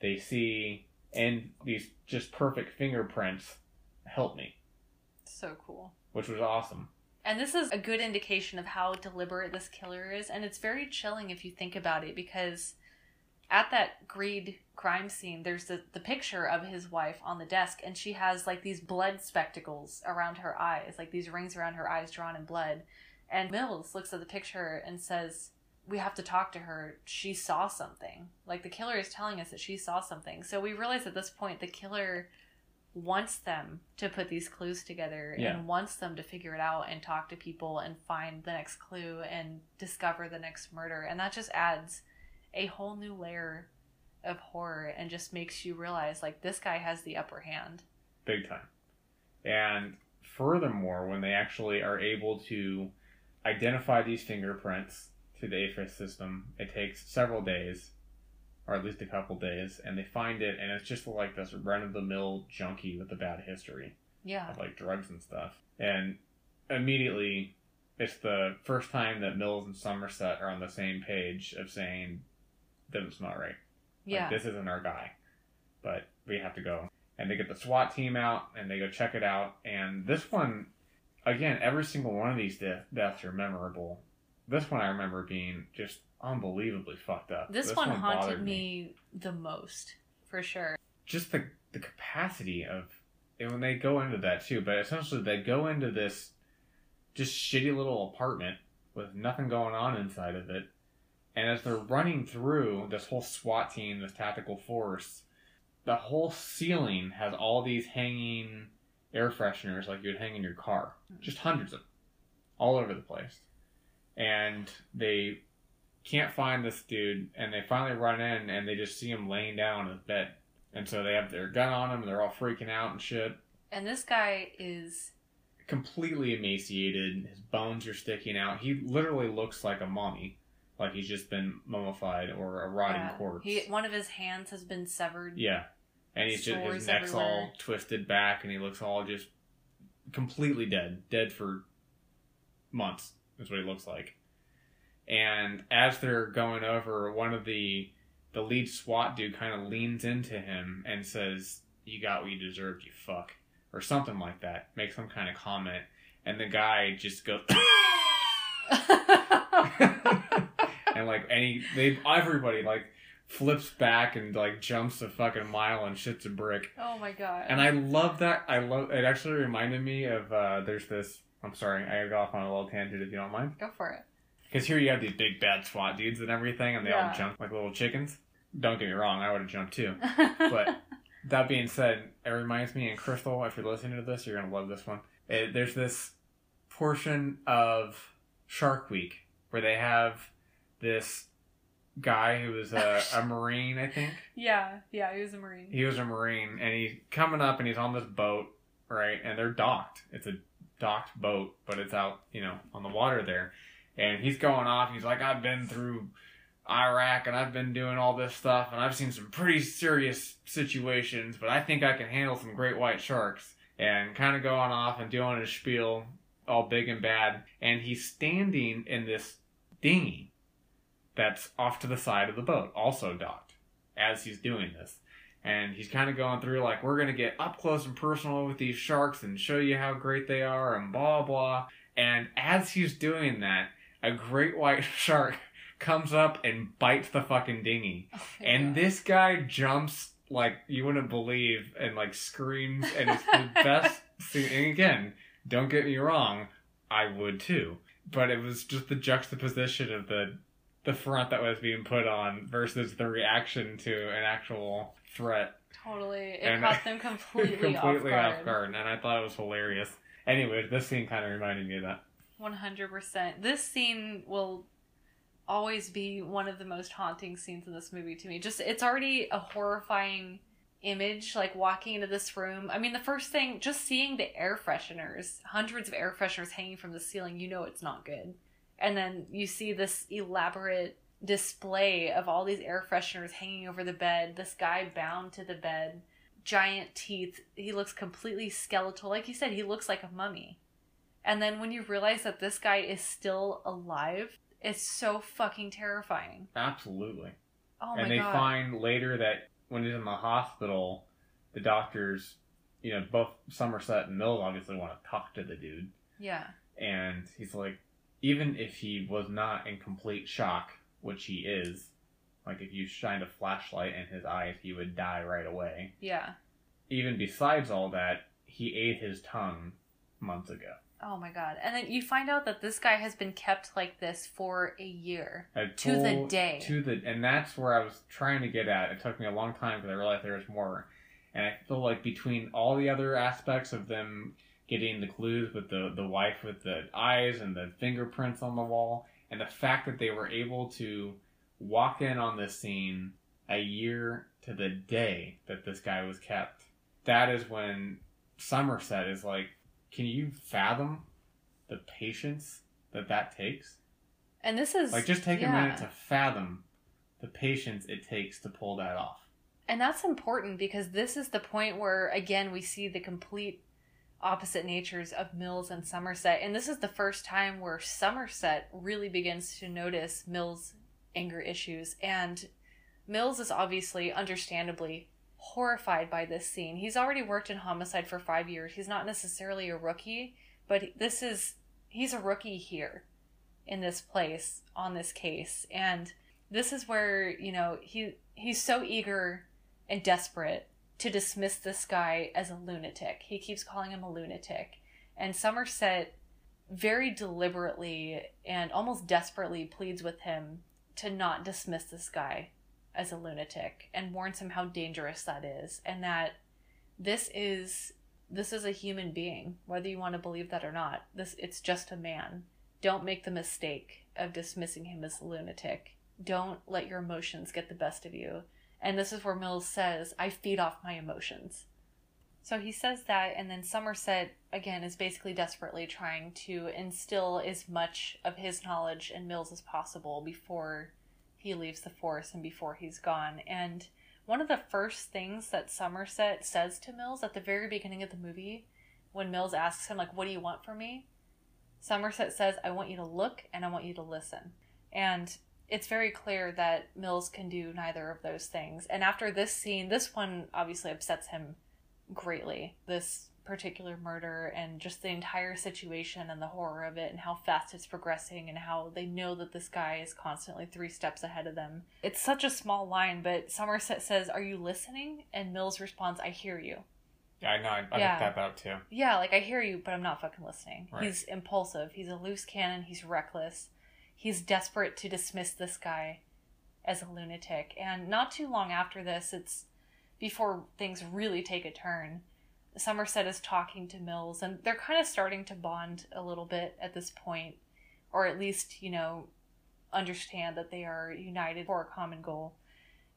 they see and these just perfect fingerprints help me So cool. which was awesome And this is a good indication of how deliberate this killer is, and it's very chilling if you think about it because at that greed crime scene, there's the, the picture of his wife on the desk, and she has like these blood spectacles around her eyes, like these rings around her eyes drawn in blood. And Mills looks at the picture and says, We have to talk to her. She saw something. Like the killer is telling us that she saw something. So we realize at this point the killer wants them to put these clues together Yeah. and wants them to figure it out and talk to people and find the next clue and discover the next murder. And that just adds a whole new layer of horror and just makes you realize like this guy has the upper hand. big time. And furthermore, when they actually are able to identify these fingerprints to the AFIS system, it takes several days, or at least a couple days, and they find it, and it's just like this run of the mill junkie with a bad history Yeah. of like drugs and stuff. And immediately, it's the first time that Mills and Somerset are on the same page of saying, doesn't smell right. Yeah. Like, this isn't our guy, but we have to go. And they get the SWAT team out and they go check it out. And this one, again, every single one of these death, deaths are memorable. This one I remember being just unbelievably fucked up. this, one, haunted bothered me the most, for sure. Just the the capacity of and when they go into that too. But essentially, they go into this just shitty little apartment with nothing going on inside of it. And as they're running through this whole SWAT team, this tactical force, the whole ceiling has all these hanging air fresheners like you'd hang in your car. Mm. Just hundreds of them. All over the place. And they can't find this dude, and they finally run in and they just see him laying down in his bed. And so they have their gun on him, and they're all freaking out and shit. And this guy is Completely emaciated, his bones are sticking out. He literally looks like a mummy, like he's just been mummified or a rotting yeah, corpse. He one of his hands has been severed. Yeah. And he's just his neck's all twisted back and he looks all just completely dead. Dead for months is what he looks like. And as they're going over, one of the the lead SWAT dude kind of leans into him and says, "You got what you deserved, you fuck," or something like that. Makes some kind of comment, and the guy just goes and like any they everybody like flips back and like jumps a fucking mile and shits a brick. oh my god. And I love that. I love it. Actually, reminded me of uh, there's this. I'm sorry, I gotta go off on a little tangent if you don't mind. Go for it. Because here you have these big bad SWAT dudes and everything, and they Yeah. all jump like little chickens. Don't get me wrong, I would have jumped too. But that being said, it reminds me, and Crystal, if you're listening to this, you're gonna love this one. It, there's this portion of Shark Week where they have this guy who was a, a marine, I think. yeah, yeah, he was a marine. He was a marine, and he's coming up, and he's on this boat, right? And they're docked. It's a docked boat, but it's out, you know, on the water there. And he's going off. He's like, I've been through Iraq, and I've been doing all this stuff, and I've seen some pretty serious situations, but I think I can handle some great white sharks. And kind of going off and doing his spiel, all big and bad. And he's standing in this dinghy that's off to the side of the boat, also docked, as he's doing this and he's kind of going through like we're gonna get up close and personal with these sharks and show you how great they are and blah blah. And as he's doing that a great white shark comes up and bites the fucking dinghy. Oh and God. this guy jumps like you wouldn't believe and like screams and it's the best scene. And again don't get me wrong i would too. But it was just the juxtaposition of the the front that was being put on versus the reaction to an actual threat totally it and- caught them completely, completely off off guard. guard and i thought it was hilarious anyway this scene kind of reminded me of that One hundred percent. This scene will always be one of the most haunting scenes in this movie to me. Just it's already a horrifying image, like walking into this room. I mean, the first thing, just seeing the air fresheners, hundreds of air fresheners hanging from the ceiling, you know it's not good. And then you see this elaborate display of all these air fresheners hanging over the bed. This guy bound to the bed, giant teeth. He looks completely skeletal. Like you said, he looks like a mummy. And then when you realize that this guy is still alive, it's so fucking terrifying. absolutely Oh my and they god. find later that when he's in the hospital the doctors you know both somerset and mills obviously want to talk to the dude yeah. and he's like even if he was not in complete shock which he is like if you shined a flashlight in his eyes he would die right away Yeah. even besides all that he ate his tongue months ago Oh my god. And then you find out that this guy has been kept like this for a year. A To the day. to the and that's where I was trying to get at. It took me a long time because I realized there was more, and I feel like between all the other aspects of them getting the clues with the the wife with the eyes and the fingerprints on the wall, and the fact that they were able to walk in on this scene a year to the day that this guy was kept, that is when Somerset is like, can you fathom the patience that that takes? And this is Like, just take yeah. a minute to fathom the patience it takes to pull that off. And that's important because this is the point where, again, we see the complete opposite natures of Mills and Somerset. And this is the first time where Somerset really begins to notice Mills' anger issues. And Mills is obviously, understandably, horrified by this scene. He's already worked in homicide for five years. He's not necessarily a rookie, but this is, he's a rookie here in this place on this case. And this is where, you know, he he's so eager and desperate to dismiss this guy as a lunatic. He keeps calling him a lunatic. And Somerset very deliberately and almost desperately pleads with him to not dismiss this guy as a lunatic and warns him how dangerous that is and that this is this is a human being whether you want to believe that or not this it's just a man don't make the mistake of dismissing him as a lunatic don't let your emotions get the best of you and this is where Mills says, I feed off my emotions. So he says that, and then Somerset, again, is basically desperately trying to instill as much of his knowledge in Mills as possible before he leaves the force and before he's gone. And one of the first things that Somerset says to Mills at the very beginning of the movie, when Mills asks him, like, what do you want from me? Somerset says, I want you to look and I want you to listen. And it's very clear that Mills can do neither of those things. And after this scene, this one obviously upsets him greatly. This particular murder and just the entire situation and the horror of it and how fast it's progressing and how they know that this guy is constantly three steps ahead of them. It's such a small line, but Somerset says, Are you listening? And Mills responds, I hear you. Yeah, I know. I, I Yeah. that up too. Yeah, like I hear you, but I'm not fucking listening. Right. He's impulsive. He's a loose cannon. He's reckless. He's desperate to dismiss this guy as a lunatic. And not too long after this, it's before things really take a turn. Somerset is talking to Mills, and they're kind of starting to bond a little bit at this point, or at least, you know, understand that they are united for a common goal.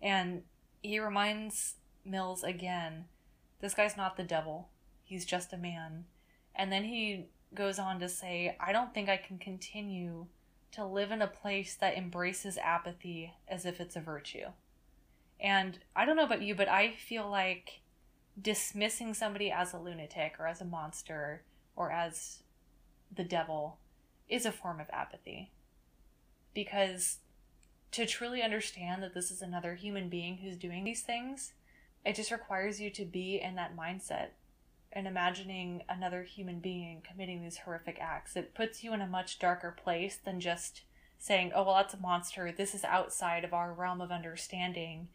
And he reminds Mills again this guy's not the devil, he's just a man. And then he goes on to say, I don't think I can continue to live in a place that embraces apathy as if it's a virtue. And I don't know about you, but I feel like dismissing somebody as a lunatic or as a monster or as the devil is a form of apathy. Because to truly understand that this is another human being who's doing these things, it just requires you to be in that mindset and imagining another human being committing these horrific acts. It puts you in a much darker place than just saying, oh, well, that's a monster. This is outside of our realm of understanding,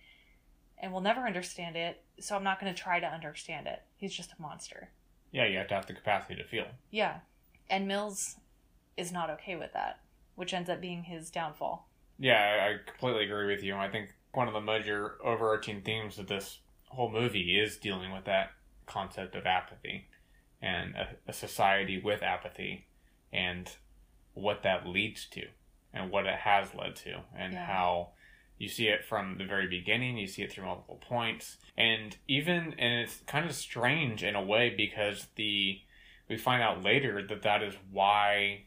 and we'll never understand it, so I'm not going to try to understand it. He's just a monster. Yeah, you have to have the capacity to feel. Yeah. And Mills is not okay with that, which ends up being his downfall. Yeah, I, completely agree with you. I think one of the major overarching themes of this whole movie is dealing with that concept of apathy and a, a society with apathy and what that leads to and what it has led to and Yeah. how you see it from the very beginning you see it through multiple points and even and it's kind of strange in a way because the we find out later that that is why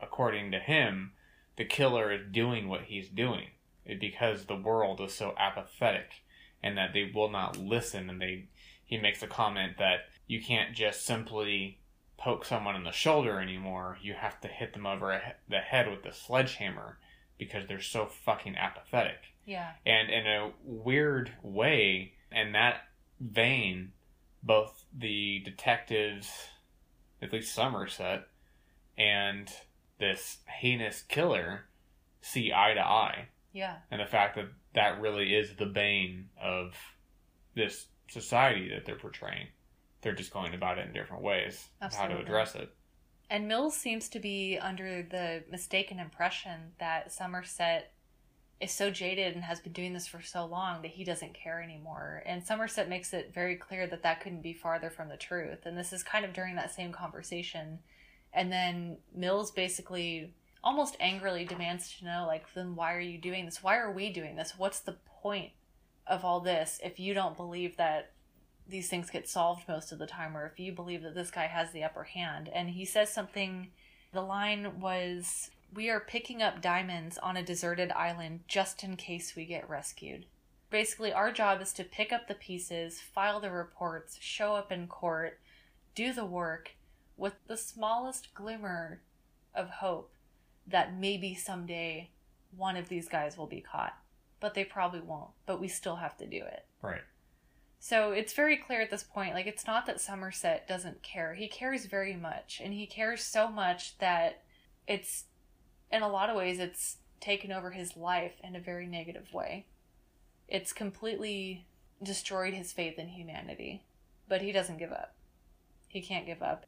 according to him the killer is doing what he's doing It- because the world is so apathetic and that they will not listen and they he makes a comment that you can't just simply poke someone in the shoulder anymore you have to hit them over the head with a sledgehammer because they're so fucking apathetic Yeah. and in a weird way in that vein both the detectives at least somerset and this heinous killer see eye to eye Yeah. and the fact that that really is the bane of this society that they're portraying they're just going about it in different ways of how to address it And Mills seems to be under the mistaken impression that Somerset is so jaded and has been doing this for so long that he doesn't care anymore. And Somerset makes it very clear that that couldn't be farther from the truth. And this is kind of during that same conversation. And then Mills basically almost angrily demands to know, like, then why are you doing this? Why are we doing this? What's the point of all this if you don't believe that these things get solved most of the time or if you believe that this guy has the upper hand and he says something the line was we are picking up diamonds on a deserted island just in case we get rescued. Basically our job is to pick up the pieces file the reports show up in court do the work with the smallest glimmer of hope that maybe someday one of these guys will be caught but they probably won't but we still have to do it right so it's very clear at this point, like it's not that Somerset doesn't care. He cares very much, and he cares so much that it's, in a lot of ways, it's taken over his life in a very negative way. It's completely destroyed his faith in humanity, but he doesn't give up. He can't give up.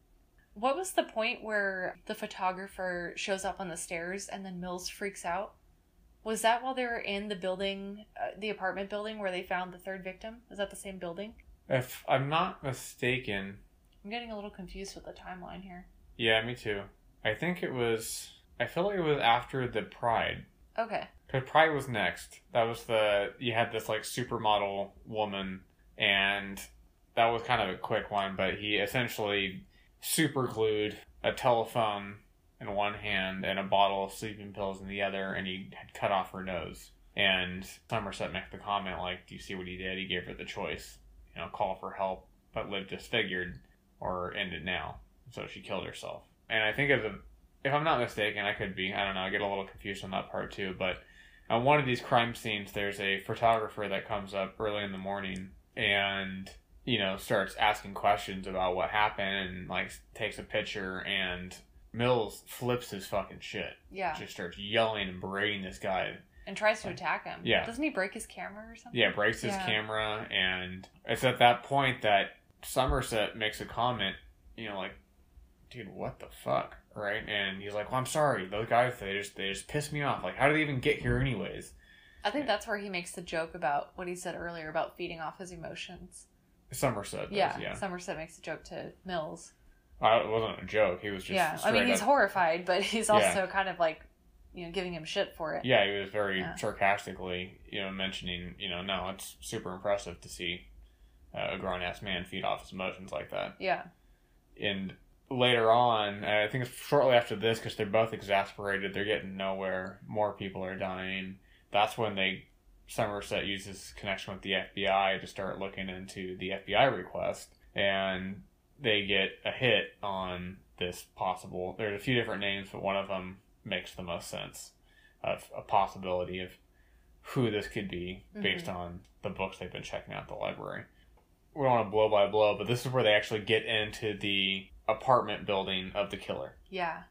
What was the point where the photographer shows up on the stairs and then Mills freaks out? Was that while they were in the building, uh, the apartment building where they found the third victim? Is that the same building? if i'm not mistaken I'm getting a little confused with the timeline here. yeah me too i think it was i feel like it was after the pride Okay. Because Pride was next. That was the you had this like supermodel woman, and that was kind of a quick one. But he essentially super glued a telephone in one hand and a bottle of sleeping pills in the other, and he had cut off her nose. And Somerset makes the comment like, "Do you see what he did? He gave her the choice. You know, call for help, but live disfigured, or end it now." So she killed herself. And I think as a if I'm not mistaken, I could be. I don't know. I get a little confused on that part too. But on one of these crime scenes, there's a photographer that comes up early in the morning, and you know, starts asking questions about what happened and like takes a picture and Mills flips his fucking shit. Yeah. Just starts yelling and berating this guy. And tries to attack him. Yeah. Doesn't he break his camera or something? Yeah, breaks his Yeah. camera and it's at that point that Somerset makes a comment, you know, like, dude, what the fuck? Right? And he's like, Well, I'm sorry, those guys they just they just pissed me off. Like, how did they even get here anyways? I think that's where he makes the joke about what he said earlier about feeding off his emotions. Somerset does, Yeah. yeah. Somerset makes a joke to Mills. It wasn't a joke. He was just yeah. I mean, he's up- horrified, but he's Yeah. also kind of like, you know, giving him shit for it. Yeah, he was very Yeah. sarcastically, you know, mentioning, you know, no, it's super impressive to see uh, a grown ass man feed off his emotions like that. Yeah. And later on, I think it's shortly after this, because they're both exasperated, they're getting nowhere, more people are dying. That's when they, Somerset uses connection with the FBI to start looking into the FBI request, and they get a hit on this possible. There's a few different names, but one of them makes the most sense of a possibility of who this could be mm-hmm. based on the books they've been checking out at the library. We don't want to blow by blow, but this is where they actually get into the apartment building of the killer Yeah.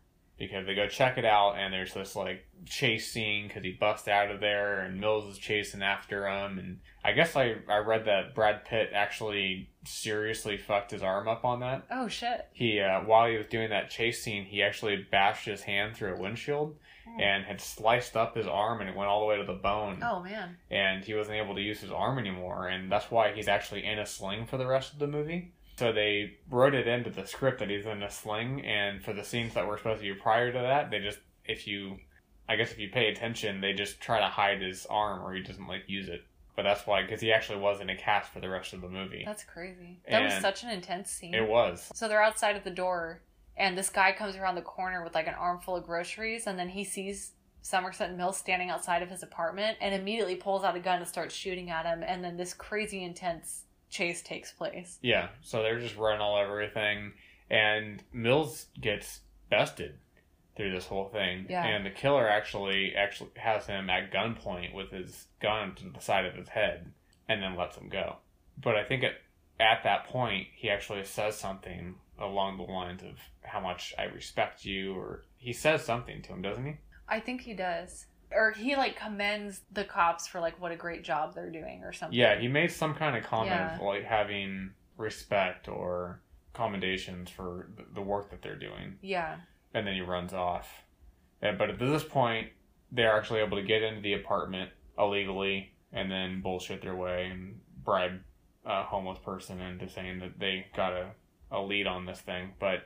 Because they go check it out and there's this like chase scene because he busts out of there and Mills is chasing after him and I guess I, I read that Brad Pitt actually seriously fucked his arm up on that Oh shit. he uh, while he was doing that chase scene he actually bashed his hand through a windshield Hmm. and had sliced up his arm and it went all the way to the bone Oh man. and he wasn't able to use his arm anymore and that's why he's actually in a sling for the rest of the movie so they wrote it into the script that he's in a sling and for the scenes that were supposed to be prior to that they just if you i guess if you pay attention they just try to hide his arm or he doesn't like use it but that's why because he actually was in a cast for the rest of the movie That's crazy. That was And such an intense scene. it was So they're outside of the door, and this guy comes around the corner with like an armful of groceries, and then he sees Somerset and Mills standing outside of his apartment and immediately pulls out a gun and starts shooting at him, and then this crazy intense chase takes place. Yeah, so they're just running all over everything, and Mills gets bested through this whole thing. Yeah. And the killer actually actually has him at gunpoint with his gun to the side of his head, and then lets him go. But I think at at that point he actually says something along the lines of how much I respect you, or he says something to him, doesn't he? I think he does. Or he like commends the cops for like what a great job they're doing or something. Yeah, he made some kind of comment Yeah. of like having respect or commendations for the work that they're doing. Yeah. and then he runs off. And, but at this point, they're actually able to get into the apartment illegally and then bullshit their way and bribe a homeless person into saying that they got a, a lead on this thing. But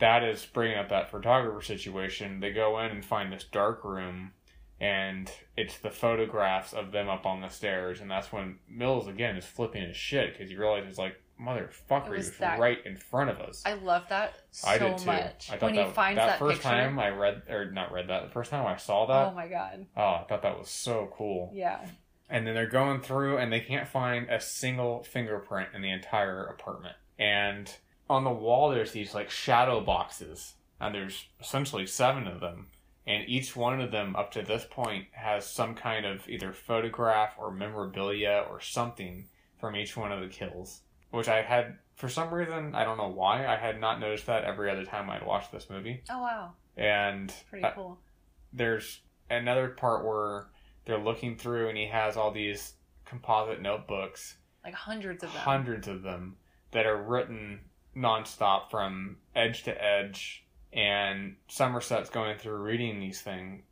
that is bringing up that photographer situation. They go in and find this dark room, and it's the photographs of them up on the stairs. And that's when Mills, again, is flipping his shit because he realizes, like, motherfucker, It was he was that- right in front of us. I love that so I did too. much. I thought when that, he finds that, that, first picture. time I read or not read that the first time I saw that. oh my god. Oh, I thought that was so cool. Yeah. And then they're going through and they can't find a single fingerprint in the entire apartment. And on the wall there's these like shadow boxes, and there's essentially seven of them. And each one of them up to this point has some kind of either photograph or memorabilia or something from each one of the kills. Which I had for some reason, I don't know why, I had not noticed that every other time I'd watched this movie. Oh wow. And Pretty uh, cool. there's another part where they're looking through and he has all these composite notebooks, Like hundreds of them. hundreds of them, that are written nonstop from edge to edge. And Somerset's going through reading these things,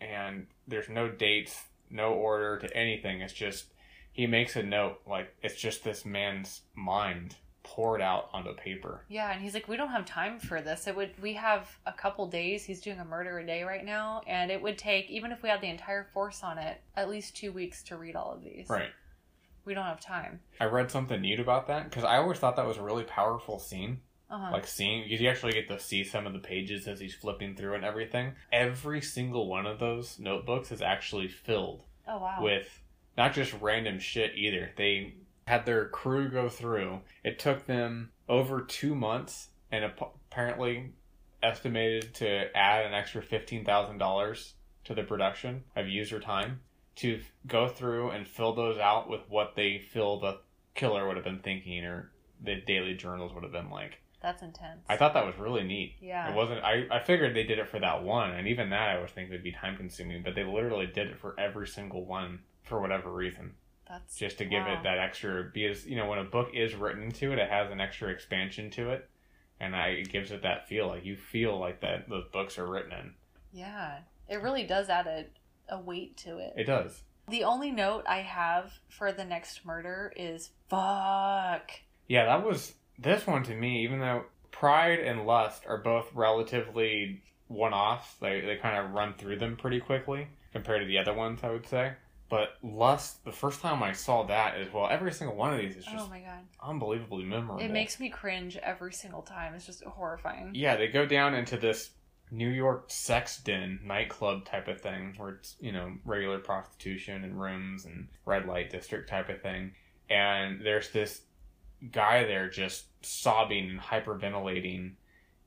and there's no dates, no order to anything. It's just he makes a note, like it's just this man's mind poured out onto paper. Yeah, and he's like, we don't have time for this. It would. We have a couple days. He's doing a murder a day right now, and it would take even if we had the entire force on it, at least two weeks to read all of these. Right. We don't have time. I read something neat about that because I always thought that was a really powerful scene. Uh huh. like seeing because you actually get to see some of the pages as he's flipping through and everything every single one of those notebooks is actually filled oh wow. with not just random shit either they had their crew go through it took them over two months and ap- apparently estimated to add an extra $15000 to the production of user time to go through and fill those out with what they feel the killer would have been thinking or the daily journals would have been like. That's intense. I thought that was really neat. Yeah. It wasn't. I, I figured they did it for that one, and even that I would think would be time consuming. But they literally did it for every single one for whatever reason, That's just to give wow. it that extra. Because you know, when a book is written to it, it has an extra expansion to it, and I, it gives it that feel. Like you feel like that those books are written in. Yeah. It really does add a, a weight to it. It does. The only note I have for the next murder is fuck. Yeah, that was this one to me. Even though Pride and Lust are both relatively one-offs, they they kind of run through them pretty quickly compared to the other ones. I would say. But Lust, the first time I saw that as well, every single one of these is oh just Oh my god. unbelievably memorable. It makes me cringe every single time. It's just horrifying. yeah, they go down into this New York sex den nightclub type of thing, where it's you know regular prostitution and rooms and red light district type of thing, and there's this guy there just sobbing and hyperventilating,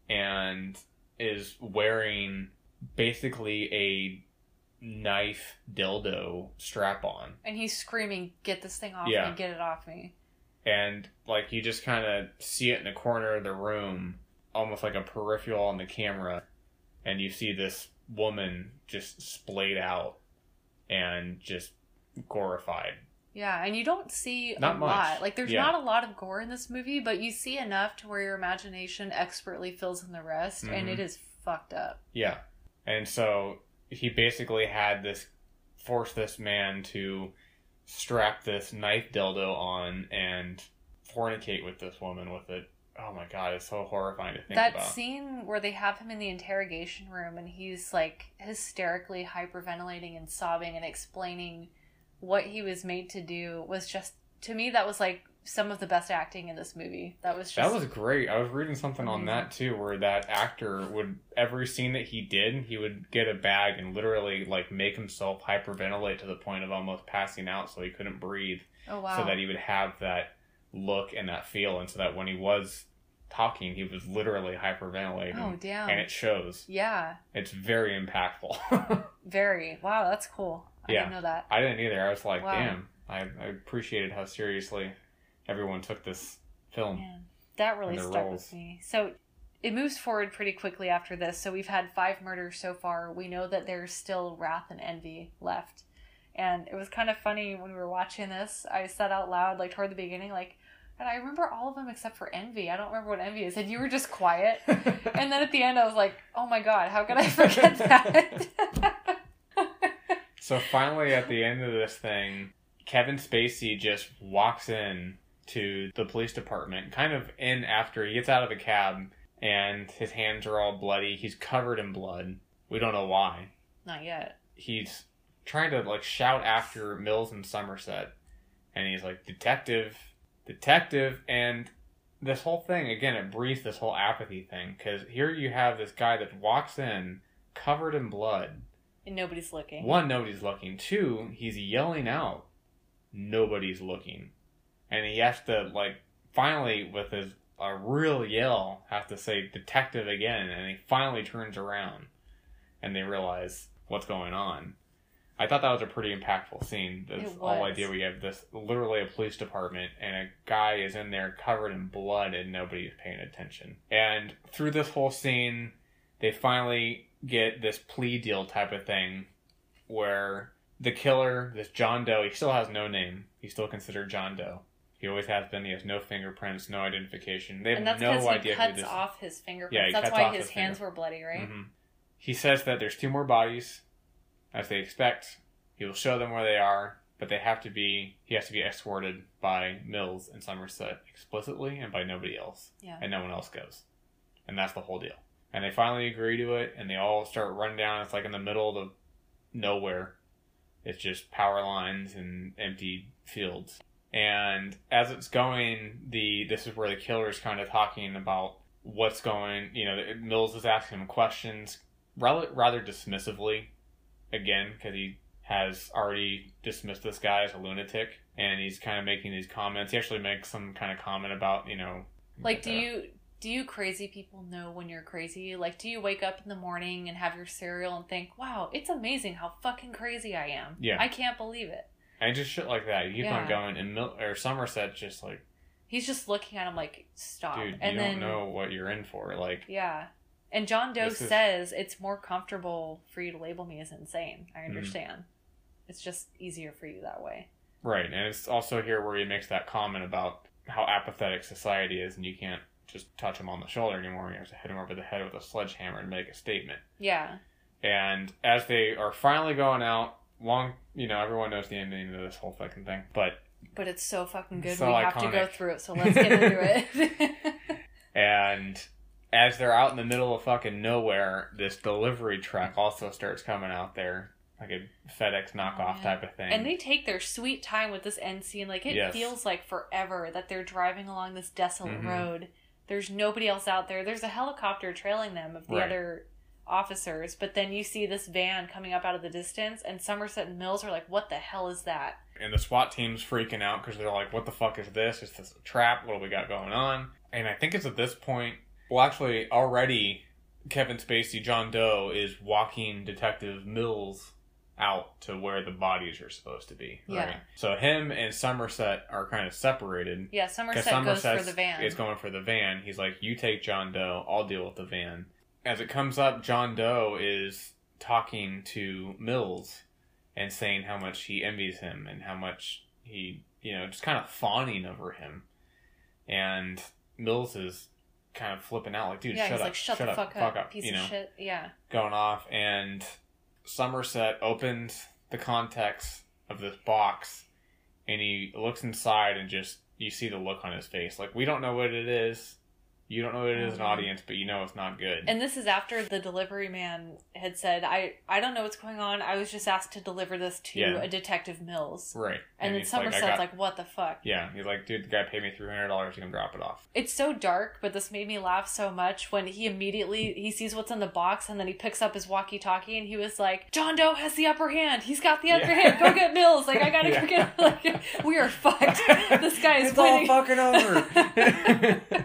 and is wearing basically a knife dildo strap on And he's screaming, "Get this thing off Yeah. me! Get it off me!" and like you just kind of see it in the corner of the room almost like a peripheral on the camera and you see this woman just splayed out and just glorified Yeah, and you don't see Not a much. lot. Like, there's Yeah. not a lot of gore in this movie, but you see enough to where your imagination expertly fills in the rest, and Mhm. it is fucked up. yeah and so he basically had this force this man to strap this knife dildo on and fornicate with this woman with it oh my god it's so horrifying to think that about scene where they have him in the interrogation room and he's like hysterically hyperventilating and sobbing and explaining what he was made to do was just to me that was like some of the best acting in this movie. That was just That was great. I was reading something on that too, where that actor would every scene that he did, he would get a bag and literally like make himself hyperventilate to the point of almost passing out, so he couldn't breathe, oh wow. so that he would have that look and that feel, and so that when he was talking, he was literally hyperventilating, oh damn. and it shows. yeah, It's very impactful. very. Wow, that's cool. I Yeah. didn't know that. I didn't either. I was like, Wow. damn. I, I appreciated how seriously everyone took this film. That really stuck roles. with me. So it moves forward pretty quickly after this. So we've had five murders so far. We know that there's still wrath and envy left. And it was kind of funny when we were watching this. I said out loud, like toward the beginning, like, and I remember all of them except for envy. I don't remember what envy is. And you were just quiet. And then at the end, I was like, oh my god, how could I forget that? So finally, at the end of this thing, Kevin Spacey just walks in to the police department, kind of in after he gets out of the cab, and his hands are all bloody. He's covered in blood. We don't know why. Not yet. He's trying to like shout after Mills and Somerset, and he's like, "Detective, detective!" And this whole thing again, it breathes this whole apathy thing because here you have this guy that walks in covered in blood. And nobody's looking. One, nobody's looking. Two, he's yelling out, nobody's looking. And he has to, like, finally, with his a real yell, have to say detective again. And he finally turns around and they realize what's going on. I thought that was a pretty impactful scene. The It whole idea we have this literally a police department and a guy is in there covered in blood and nobody's paying attention. And through this whole scene, they finally get this plea deal type of thing where the killer, this John Doe, he still has no name. He's still considered John Doe. He always has been. He has no fingerprints, no identification. They have and that's no because idea he who cuts off his fingerprints. Yeah, he that's why his his hands finger- were bloody, right? Mhm. He says that there's two more bodies, as they expect. He will show them where they are, but they have to be. He has to be escorted by Mills and Somerset explicitly, and by nobody else, Yeah. and no one else goes. And that's the whole deal. And they finally agree to it, and they all start running down. It's like in the middle of the nowhere. It's just power lines and empty fields. And as it's going, the this is where the killer is kind of talking about what's going. You know, Mills is asking him questions rather rather dismissively, again because he has already dismissed this guy as a lunatic, and he's kind of making these comments. He actually makes some kind of comment about you know, Like, do you do you crazy people know when you're crazy? Like, do you wake up in the morning and have your cereal and think, "Wow, it's amazing how fucking crazy I am. Yeah. I can't believe it." And just shit like that. You keep on going, and Mil- or Somerset's just like, He's just looking at him like, stop. dude, you and don't then, know what you're in for. Like, yeah. And John Doe is- says it's more comfortable for you to label me as insane. Mm-hmm. I understand. It's just easier for you that way. right. And it's also here where he makes that comment about how apathetic society is, and you can't just touch him on the shoulder anymore. You have to hit him over the head with a sledgehammer and make a statement. Yeah. And as they are finally going out, long, you know, everyone knows the ending of this whole fucking thing, but But it's so fucking good. So we have to go through it, so let's get into it. And as they're out in the middle of fucking nowhere, this delivery truck also starts coming out there, like a FedEx knockoff yeah. type of thing. and they take their sweet time with this end scene. Like, it Yes. feels like forever that they're driving along this desolate Mhm. road. There's nobody else out there. There's a helicopter trailing them of the Right. other officers, but then you see this van coming up out of the distance, and Somerset and Mills are like, what the hell is that? and the SWAT team's freaking out because they're like, "What the fuck is this? Is this a trap? What do we got going on?" And I think it's at this point. Well, actually, already Kevin Spacey, John Doe, is walking Detective Mills out to where the bodies are supposed to be. Yeah. Right. So him and Somerset are kind of separated. Yeah, Somerset goes for the van. is going for the van. He's like, "You take John Doe. I'll deal with the van." As it comes up, John Doe is talking to Mills and saying how much he envies him and how much he, you know, just kind of fawning over him. And Mills is kind of flipping out, like, "Dude, yeah, shut he's up, like, shut, shut the up, fuck up, piece you of know, shit. Yeah. going off." And Somerset opens the context of this box, and he looks inside, and just you see the look on his face, like, "We don't know what it is." You don't know it is, an Mhm. audience, but you know it's not good. And this is after the delivery man had said, "I I don't know what's going on. I was just asked to deliver this to Yeah. a detective Mills." right. And, then he's like, Somerset's got- like, "What the fuck?" yeah, he's like, dude, the guy paid me three hundred dollars to come drop it off. It's so dark, but this made me laugh so much when he immediately he sees what's in the box and then he picks up his walkie-talkie and he was like, "John Doe has the upper hand. He's got the upper Yeah. hand. Go get Mills. Like I gotta Yeah. go get. Like we are fucked. this guy is it's all fucking over.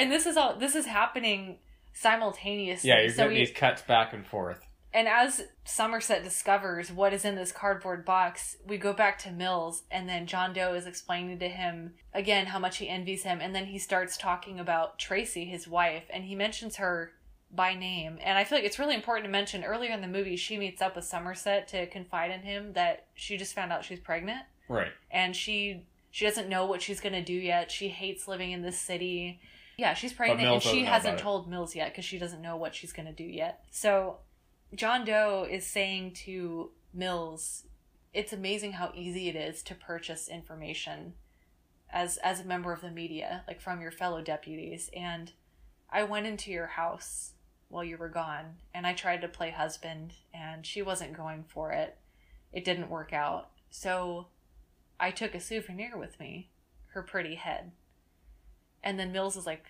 and this is all this is happening simultaneously. yeah, you're so getting he- these cuts back and forth. And as Somerset discovers what is in this cardboard box, we go back to Mills, and then John Doe is explaining to him again how much he envies him, and then he starts talking about Tracy, his wife, and he mentions her by name. And I feel like it's really important to mention earlier in the movie, she meets up with Somerset to confide in him that she just found out she's pregnant, Right. and she she doesn't know what she's gonna do yet. She hates living in this city. Yeah, she's pregnant, and she hasn't told Mills yet because she doesn't know what she's gonna do yet. So John Doe is saying to Mills, "It's amazing how easy it is to purchase information as as a member of the media, like from your fellow deputies. And I went into your house while you were gone, and I tried to play husband, and she wasn't going for it. It didn't work out. So I took a souvenir with me, her pretty head." And then Mills is like,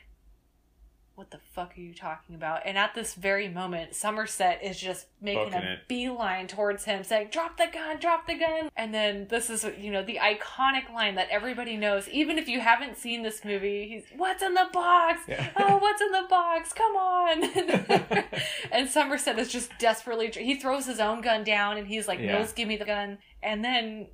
what the fuck are you talking about? And at this very moment, Somerset is just making a it. beeline towards him, saying, Drop the gun, drop the gun. And then this is, you know, the iconic line that everybody knows. Even if you haven't seen this movie, he's, What's in the box? Yeah. Oh, what's in the box? Come on. and Somerset is just desperately, he throws his own gun down and he's like, Yeah. Mills, give me the gun. And then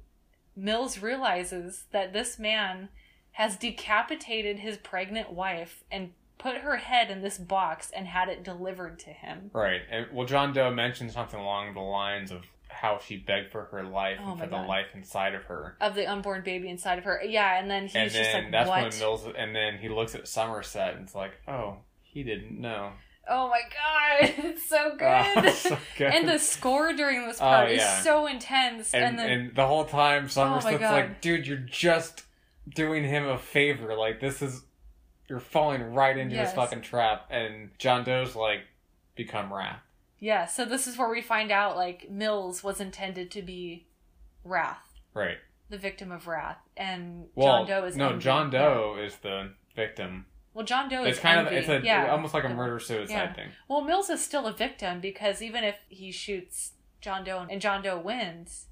Mills realizes that this man has decapitated his pregnant wife and put her head in this box and had it delivered to him. Right. And well, John Doe mentioned something along the lines of how she begged for her life Oh and for the life inside of her. Of the unborn baby inside of her. Yeah, and then he's and just then like, that's What? when Mills. And then he looks at Somerset and it's like, oh, he didn't know. oh my god, it's so good. Oh, so good. And the score during this Oh, part yeah. is so intense. And, and, then and the whole time oh Somerset's God. like, dude, you're just doing him a favor. Like this is you're falling right into Yes. this fucking trap. And John Doe's like, become Wrath. yeah, so this is where we find out like Mills was intended to be Wrath, Right. the victim of Wrath, and Well, John Doe is no. envy. John Yeah. Doe is the victim. Well, John Doe It's is kind of it's a yeah. almost like a murder suicide Yeah. thing. Well, Mills is still a victim because even if he shoots John Doe and John Doe wins,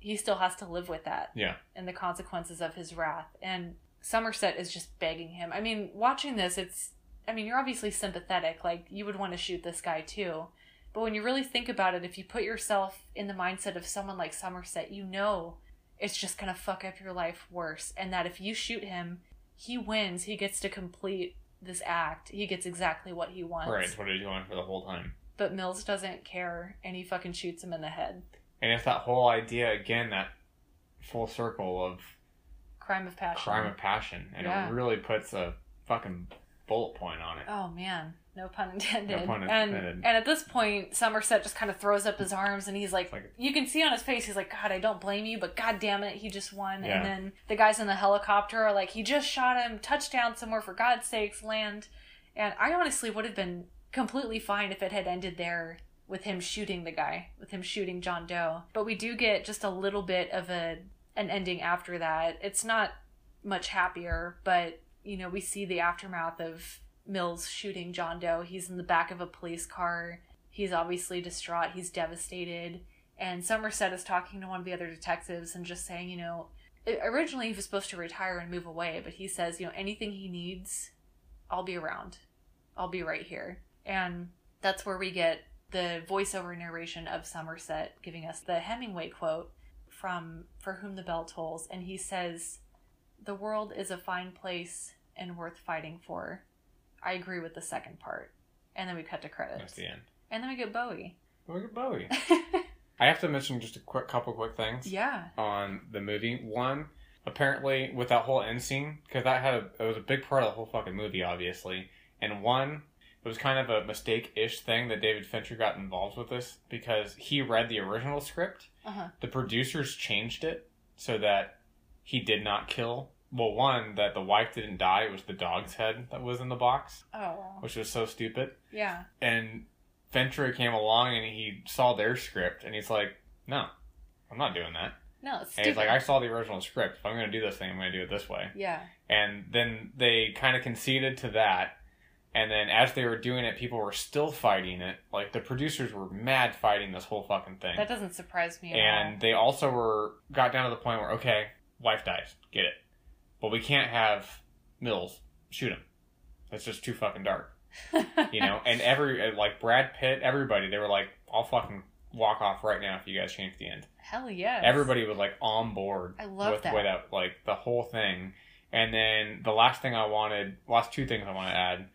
he still has to live with that Yeah. and the consequences of his wrath. And Somerset is just begging him. I mean, watching this, it's. I mean, you're obviously sympathetic. Like, you would want to shoot this guy too. But when you really think about it, if you put yourself in the mindset of someone like Somerset, you know it's just gonna fuck up your life worse. And that if you shoot him, he wins. He gets to complete this act. He gets exactly what he wants. Right, what he's going for the whole time. But Mills doesn't care, and he fucking shoots him in the head. And it's that whole idea again, that full circle of Crime of passion. crime of passion, and Yeah. it really puts a fucking bullet point on it. Oh man, no pun intended. No pun And intended. and at this point, Somerset just kind of throws up his arms and he's like, like- you can see on his face, he's like, God, I don't blame you, but God damn it, he just won. Yeah. And then the guys in the helicopter are like, he just shot him, touchdown somewhere for God's sakes, land. And I honestly would have been completely fine if it had ended there with him shooting the guy, with him shooting John Doe. But we do get just a little bit of a an ending after that. It's not much happier, but you know, we see the aftermath of Mills shooting John Doe. He's in the back of a police car. He's obviously distraught. He's devastated. And Somerset is talking to one of the other detectives and just saying, you know, originally he was supposed to retire and move away, but he says, you know, anything he needs, I'll be around. I'll be right here. And that's where we get the voiceover narration of Somerset giving us the Hemingway quote from For Whom the Bell Tolls. And he says, The world is a fine place and worth fighting for. I agree with the second part. And then we cut to credits. That's the end. And then we get Bowie. Look at Bowie. I have to mention just a quick couple quick things yeah. on the movie. One, apparently with that whole end scene, because that had a it was a big part of the whole fucking movie, obviously. And one, it was kind of a mistake-ish thing that David Fincher got involved with this because he read the original script. Uh huh. The producers changed it so that he did not kill. Well, one that the wife didn't die; it was the dog's head that was in the box, Oh. which was so stupid. Yeah. And Fincher came along and he saw their script and he's like, "No, I'm not doing that." No, it's stupid. And he's like, "I saw the original script. If I'm going to do this thing, I'm going to do it this way." yeah. And then they kind of conceded to that. And then as they were doing it, people were still fighting it. Like the producers were mad fighting this whole fucking thing. That doesn't surprise me at and they also were got down to the point where okay, wife dies, get it, but we can't have Mills shoot him. That's just too fucking dark, you know. and every uh, like Brad Pitt, everybody, they were like, I'll fucking walk off right now if you guys change the end. Hell yeah! Everybody was like on board. I love with that. the way that like the whole thing. And then the last thing I wanted, last two things I want to add,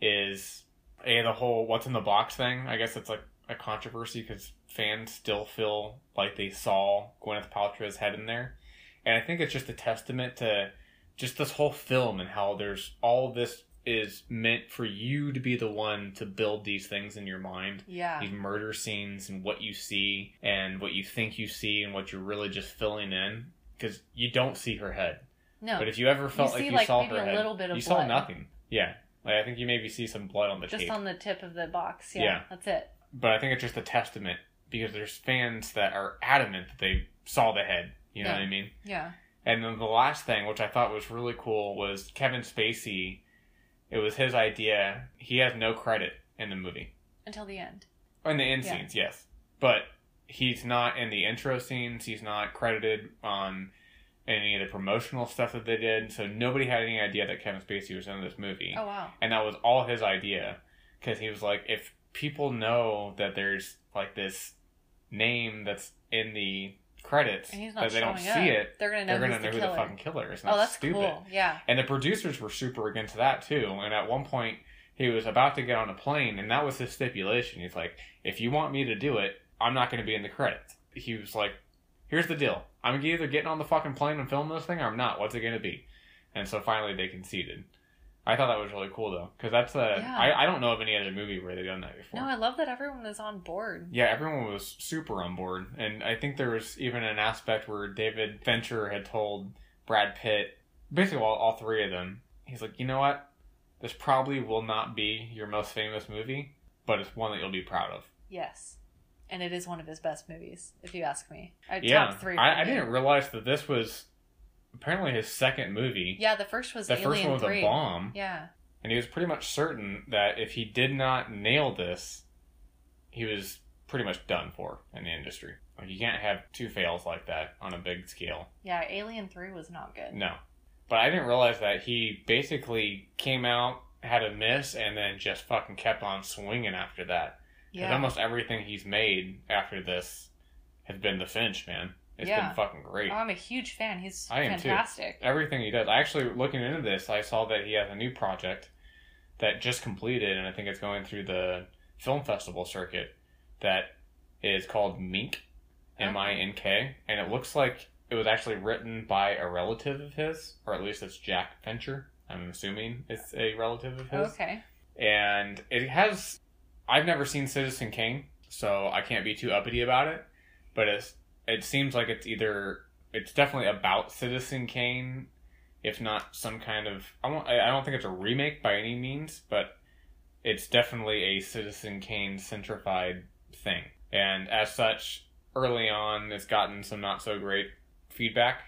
is a the whole what's in the box thing. I guess it's like a controversy because fans still feel like they saw Gwyneth Paltrow's head in there, and I think it's just a testament to just this whole film and how there's all this is meant for you to be the one to build these things in your mind Yeah. these murder scenes and what you see and what you think you see and what you're really just filling in because you don't see her head. No. But if you ever felt You like see, you like, saw her a head, little bit of you saw nothing. Yeah, like I think you maybe see some blood on the just tape, on the tip of the box. Yeah. Yeah. That's it. but I think it's just a testament because there's fans that are adamant that they saw the head. You know Yeah. what I mean? Yeah. And then the last thing, which I thought was really cool, was Kevin Spacey. It was his idea. He has no credit in the movie. Until the end. In the end Yeah. scenes, yes. But he's not in the intro scenes. He's not credited on any of the promotional stuff that they did. So nobody had any idea that Kevin Spacey was in this movie. Oh wow. And that was all his idea. Because he was like, if people know that there's like this name that's in the credits, but they don't see up. it, They're gonna know they're going to who's know the who the fucking killer is. Oh, that's stupid. cool. Yeah. And the producers were super against that too. And at one point, he was about to get on a plane, and that was his stipulation. He's like, if you want me to do it, I'm not going to be in the credits. He was like, here's the deal. I'm either getting on the fucking plane and filming this thing, or I'm not. What's it going to be? And so finally, they conceded. I thought that was really cool though, because that's a. Yeah. I, I don't know of any other movie where they've done that before. No, I love that everyone was on board. Yeah, everyone was super on board, and I think there was even an aspect where David Fincher had told Brad Pitt, basically all, all three of them, he's like, you know what, this probably will not be your most famous movie, but it's one that you'll be proud of. Yes. And it is one of his best movies, if you ask me. Uh, I yeah, top three. I, I didn't realize that this was apparently his second movie. Yeah, the first was the Alien first one was 3. a bomb, Yeah. and he was pretty much certain that if he did not nail this, he was pretty much done for in the industry. Like you can't have two fails like that on a big scale. Yeah, Alien 3 was not good. No. But I didn't realize that he basically came out, had a miss, and then just fucking kept on swinging after that. Yeah. almost everything he's made after this has been the Finch, man. It's Yeah. been fucking great. Oh, I'm a huge fan. He's I am too. fantastic. Everything he does. I actually looking into this, I saw that he has a new project that just completed, and I think it's going through the film festival circuit. That is called Mink, M I N K, and it looks like it was actually written by a relative of his, or at least it's Jack Fincher. I'm assuming it's a relative of his. Okay. and it has I've never seen Citizen Kane, so I can't be too uppity about it. But it's it seems like it's either it's definitely about Citizen Kane, if not some kind of I won't, I I don't think it's a remake by any means, but it's definitely a Citizen Kane centrified thing. And as such, early on, it's gotten some not so great feedback,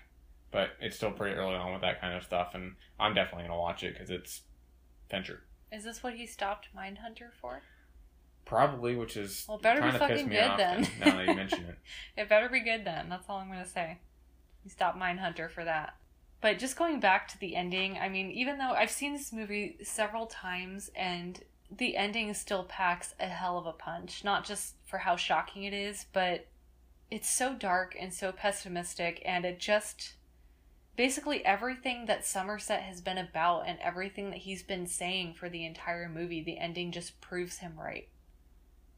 but it's still pretty early on with that kind of stuff, and I'm definitely gonna watch it because it's Fincher. Is this what he stopped Mindhunter for? Probably, which is Well, better be trying to piss fucking me good off then. Now that you mention it, It better be good then. That's all I'm going to say. You stop Mindhunter for that. But just going back to the ending, I mean, even though I've seen this movie several times and the ending still packs a hell of a punch, not just for how shocking it is, but it's so dark and so pessimistic and it just basically everything that Somerset has been about and everything that he's been saying for the entire movie, the ending just proves him right.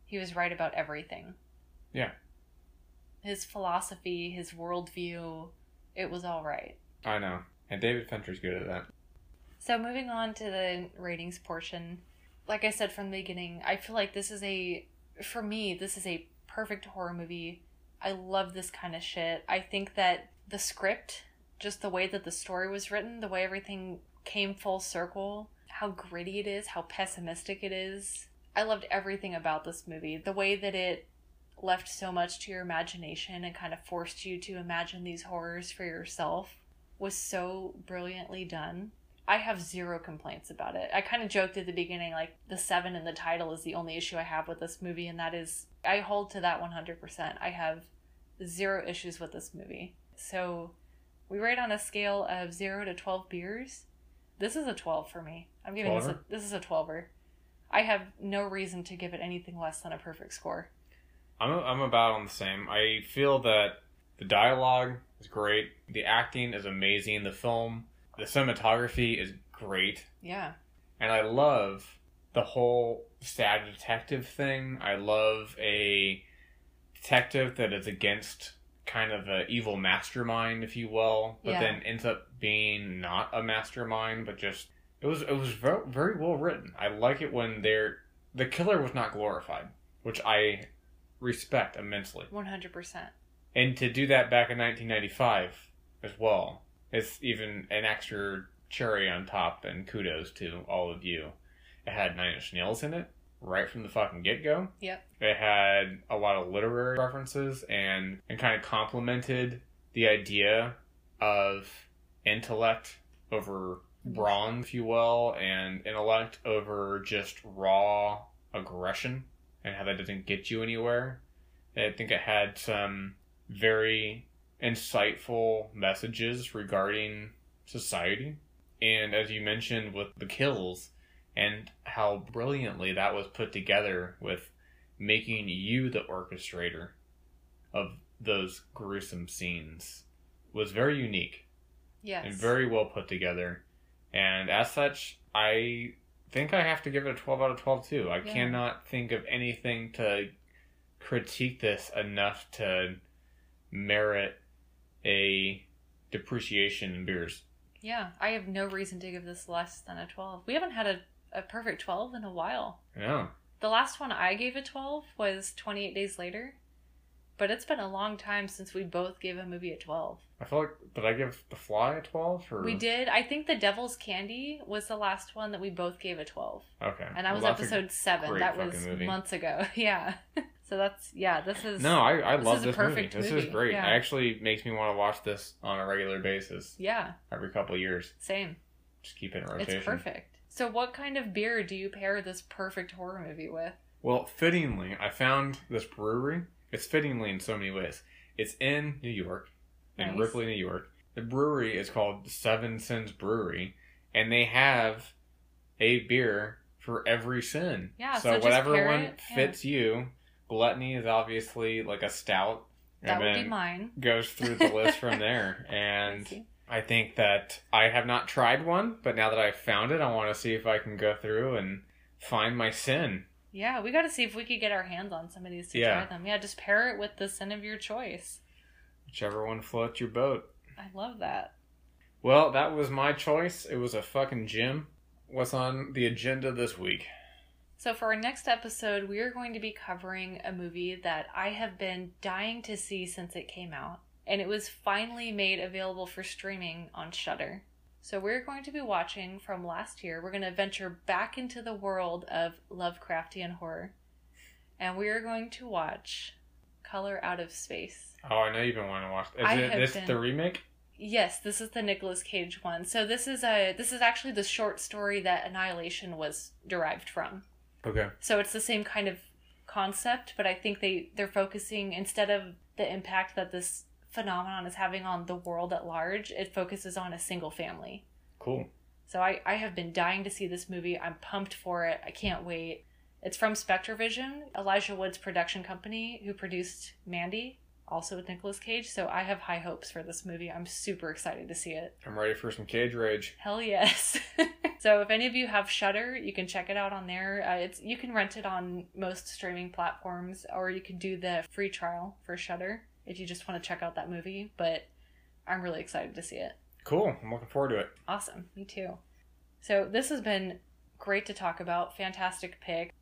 He was right about everything yeah, his philosophy, his worldview, it was all right. I know. And David Fincher's good at that. So moving on to the ratings portion, like I said from the beginning, I feel like this is a for me, this is a perfect horror movie. I love this kind of shit. I think that the script, just the way that the story was written, the way everything came full circle, how gritty it is, how pessimistic it is. I loved everything about this movie. The way that it left so much to your imagination and kind of forced you to imagine these horrors for yourself was so brilliantly done. I have zero complaints about it. I kind of joked at the beginning, like, the seven in the title is the only issue I have with this movie, and that is, I hold to that 100%. I have zero issues with this movie. So, we rate on a scale of 0 to 12 beers. This is a 12 for me. I'm giving this a, 12er? this is a 12er. I have no reason to give it anything less than a perfect score. I'm I'm about on the same. I feel that the dialogue is great, the acting is amazing, the film, the cinematography is great, Yeah. and I love the whole sad detective thing. I love a detective that is against kind of an evil mastermind, if you will, but Yeah. then ends up being not a mastermind, but just it was it was very, very well written. I like it when they're the killer was not glorified, which I respect immensely. 100%. And to do that back in 1995 as well, it's even an extra cherry on top, and kudos to all of you. It had Nine Inch Nails in it right from the fucking get go. Yep. It had a lot of literary references and, and kind of complemented the idea of intellect over brawn, if you will, and intellect over just raw aggression and how that doesn't get you anywhere. I think it had some very insightful messages regarding society. And as you mentioned with the kills and how brilliantly that was put together with making you the orchestrator of those gruesome scenes was very unique Yes. and very well put together. And as such, I think I have to give it a 12 out of 12 too. I Yeah. cannot think of anything to critique this enough to merit a depreciation in beers. Yeah, I have no reason to give this less than a 12. We haven't had a, a perfect 12 in a while. Yeah. The last one I gave a 12 was 28 Days Later, but it's been a long time since we both gave a movie a 12. I feel like, did I give The Fly a 12? Or... We did. I think The Devil's Candy was the last one that we both gave a 12. Okay. And that was Well, a- episode 7. That was movie. months ago. Yeah. so that's, yeah, this is. No, I, I This love this movie. perfect This is great. yeah. It actually makes me want to watch this on a regular basis Yeah, every couple of years. same. Just keep it in rotation. It's perfect. So, what kind of beer do you pair this perfect horror movie with? Well, fittingly, I found this brewery. It's fittingly in so many ways. It's in New York, in Nice. Ripley, New York. The brewery is called Seven Sins Brewery, and they have a beer for every sin. Yeah, So, so whatever one it, yeah. fits you. Gluttony is obviously like a stout. That and would be then mine. goes through the list from there. And Thank. I think that I have not tried one, but now that I've found it, I want to see if I can go through and find my sin. Yeah, we got to see if we could get our hands on some of these to Yeah. try them. Yeah, just pair it with the sin of your choice. Whichever one floats your boat. I love that. Well, that was my choice. It was a fucking gym. What's on the agenda this week? So, for our next episode, we are going to be covering a movie that I have been dying to see since it came out, and it was finally made available for streaming on Shudder. So, we're going to be watching from last year. We're going to venture back into the world of Lovecraftian horror, and we are going to watch Color Out of Space. Oh, I know you've been wanting to watch. Is I it this been- the remake? Yes, this is the Nicolas Cage one. So this is a this is actually the short story that Annihilation was derived from. Okay. So it's the same kind of concept, but I think they they're focusing instead of the impact that this phenomenon is having on the world at large, it focuses on a single family. Cool. So I I have been dying to see this movie. I'm pumped for it. I can't wait. It's from SpectreVision, Elijah Wood's production company, who produced Mandy, also with Nicolas Cage. So I have high hopes for this movie. I'm super excited to see it. I'm ready for some cage rage. Hell yes. so if any of you have Shudder, you can check it out on there. Uh, it's you can rent it on most streaming platforms, or you can do the free trial for Shudder if you just want to check out that movie. But I'm really excited to see it. Cool. I'm looking forward to it. Awesome, me too. So this has been great to talk about. Fantastic pick.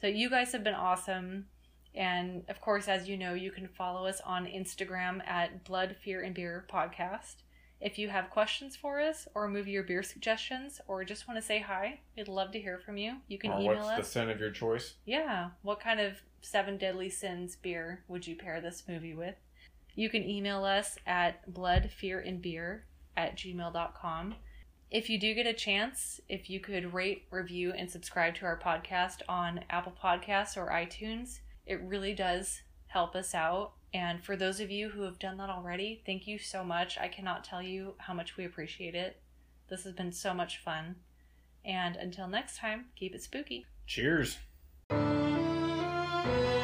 So you guys have been awesome. And of course, as you know, you can follow us on Instagram at Blood, Fear, and Beer Podcast. If you have questions for us, or movie or beer suggestions, or just want to say hi, we'd love to hear from you. You can or email what's us. the scent of your choice? Yeah. What kind of seven deadly sins beer would you pair this movie with? You can email us at bloodfearandbeer at gmail.com. If you do get a chance, if you could rate, review, and subscribe to our podcast on Apple Podcasts or iTunes, it really does help us out. And for those of you who have done that already, thank you so much. I cannot tell you how much we appreciate it. This has been so much fun. And until next time, keep it spooky. Cheers. Thank you.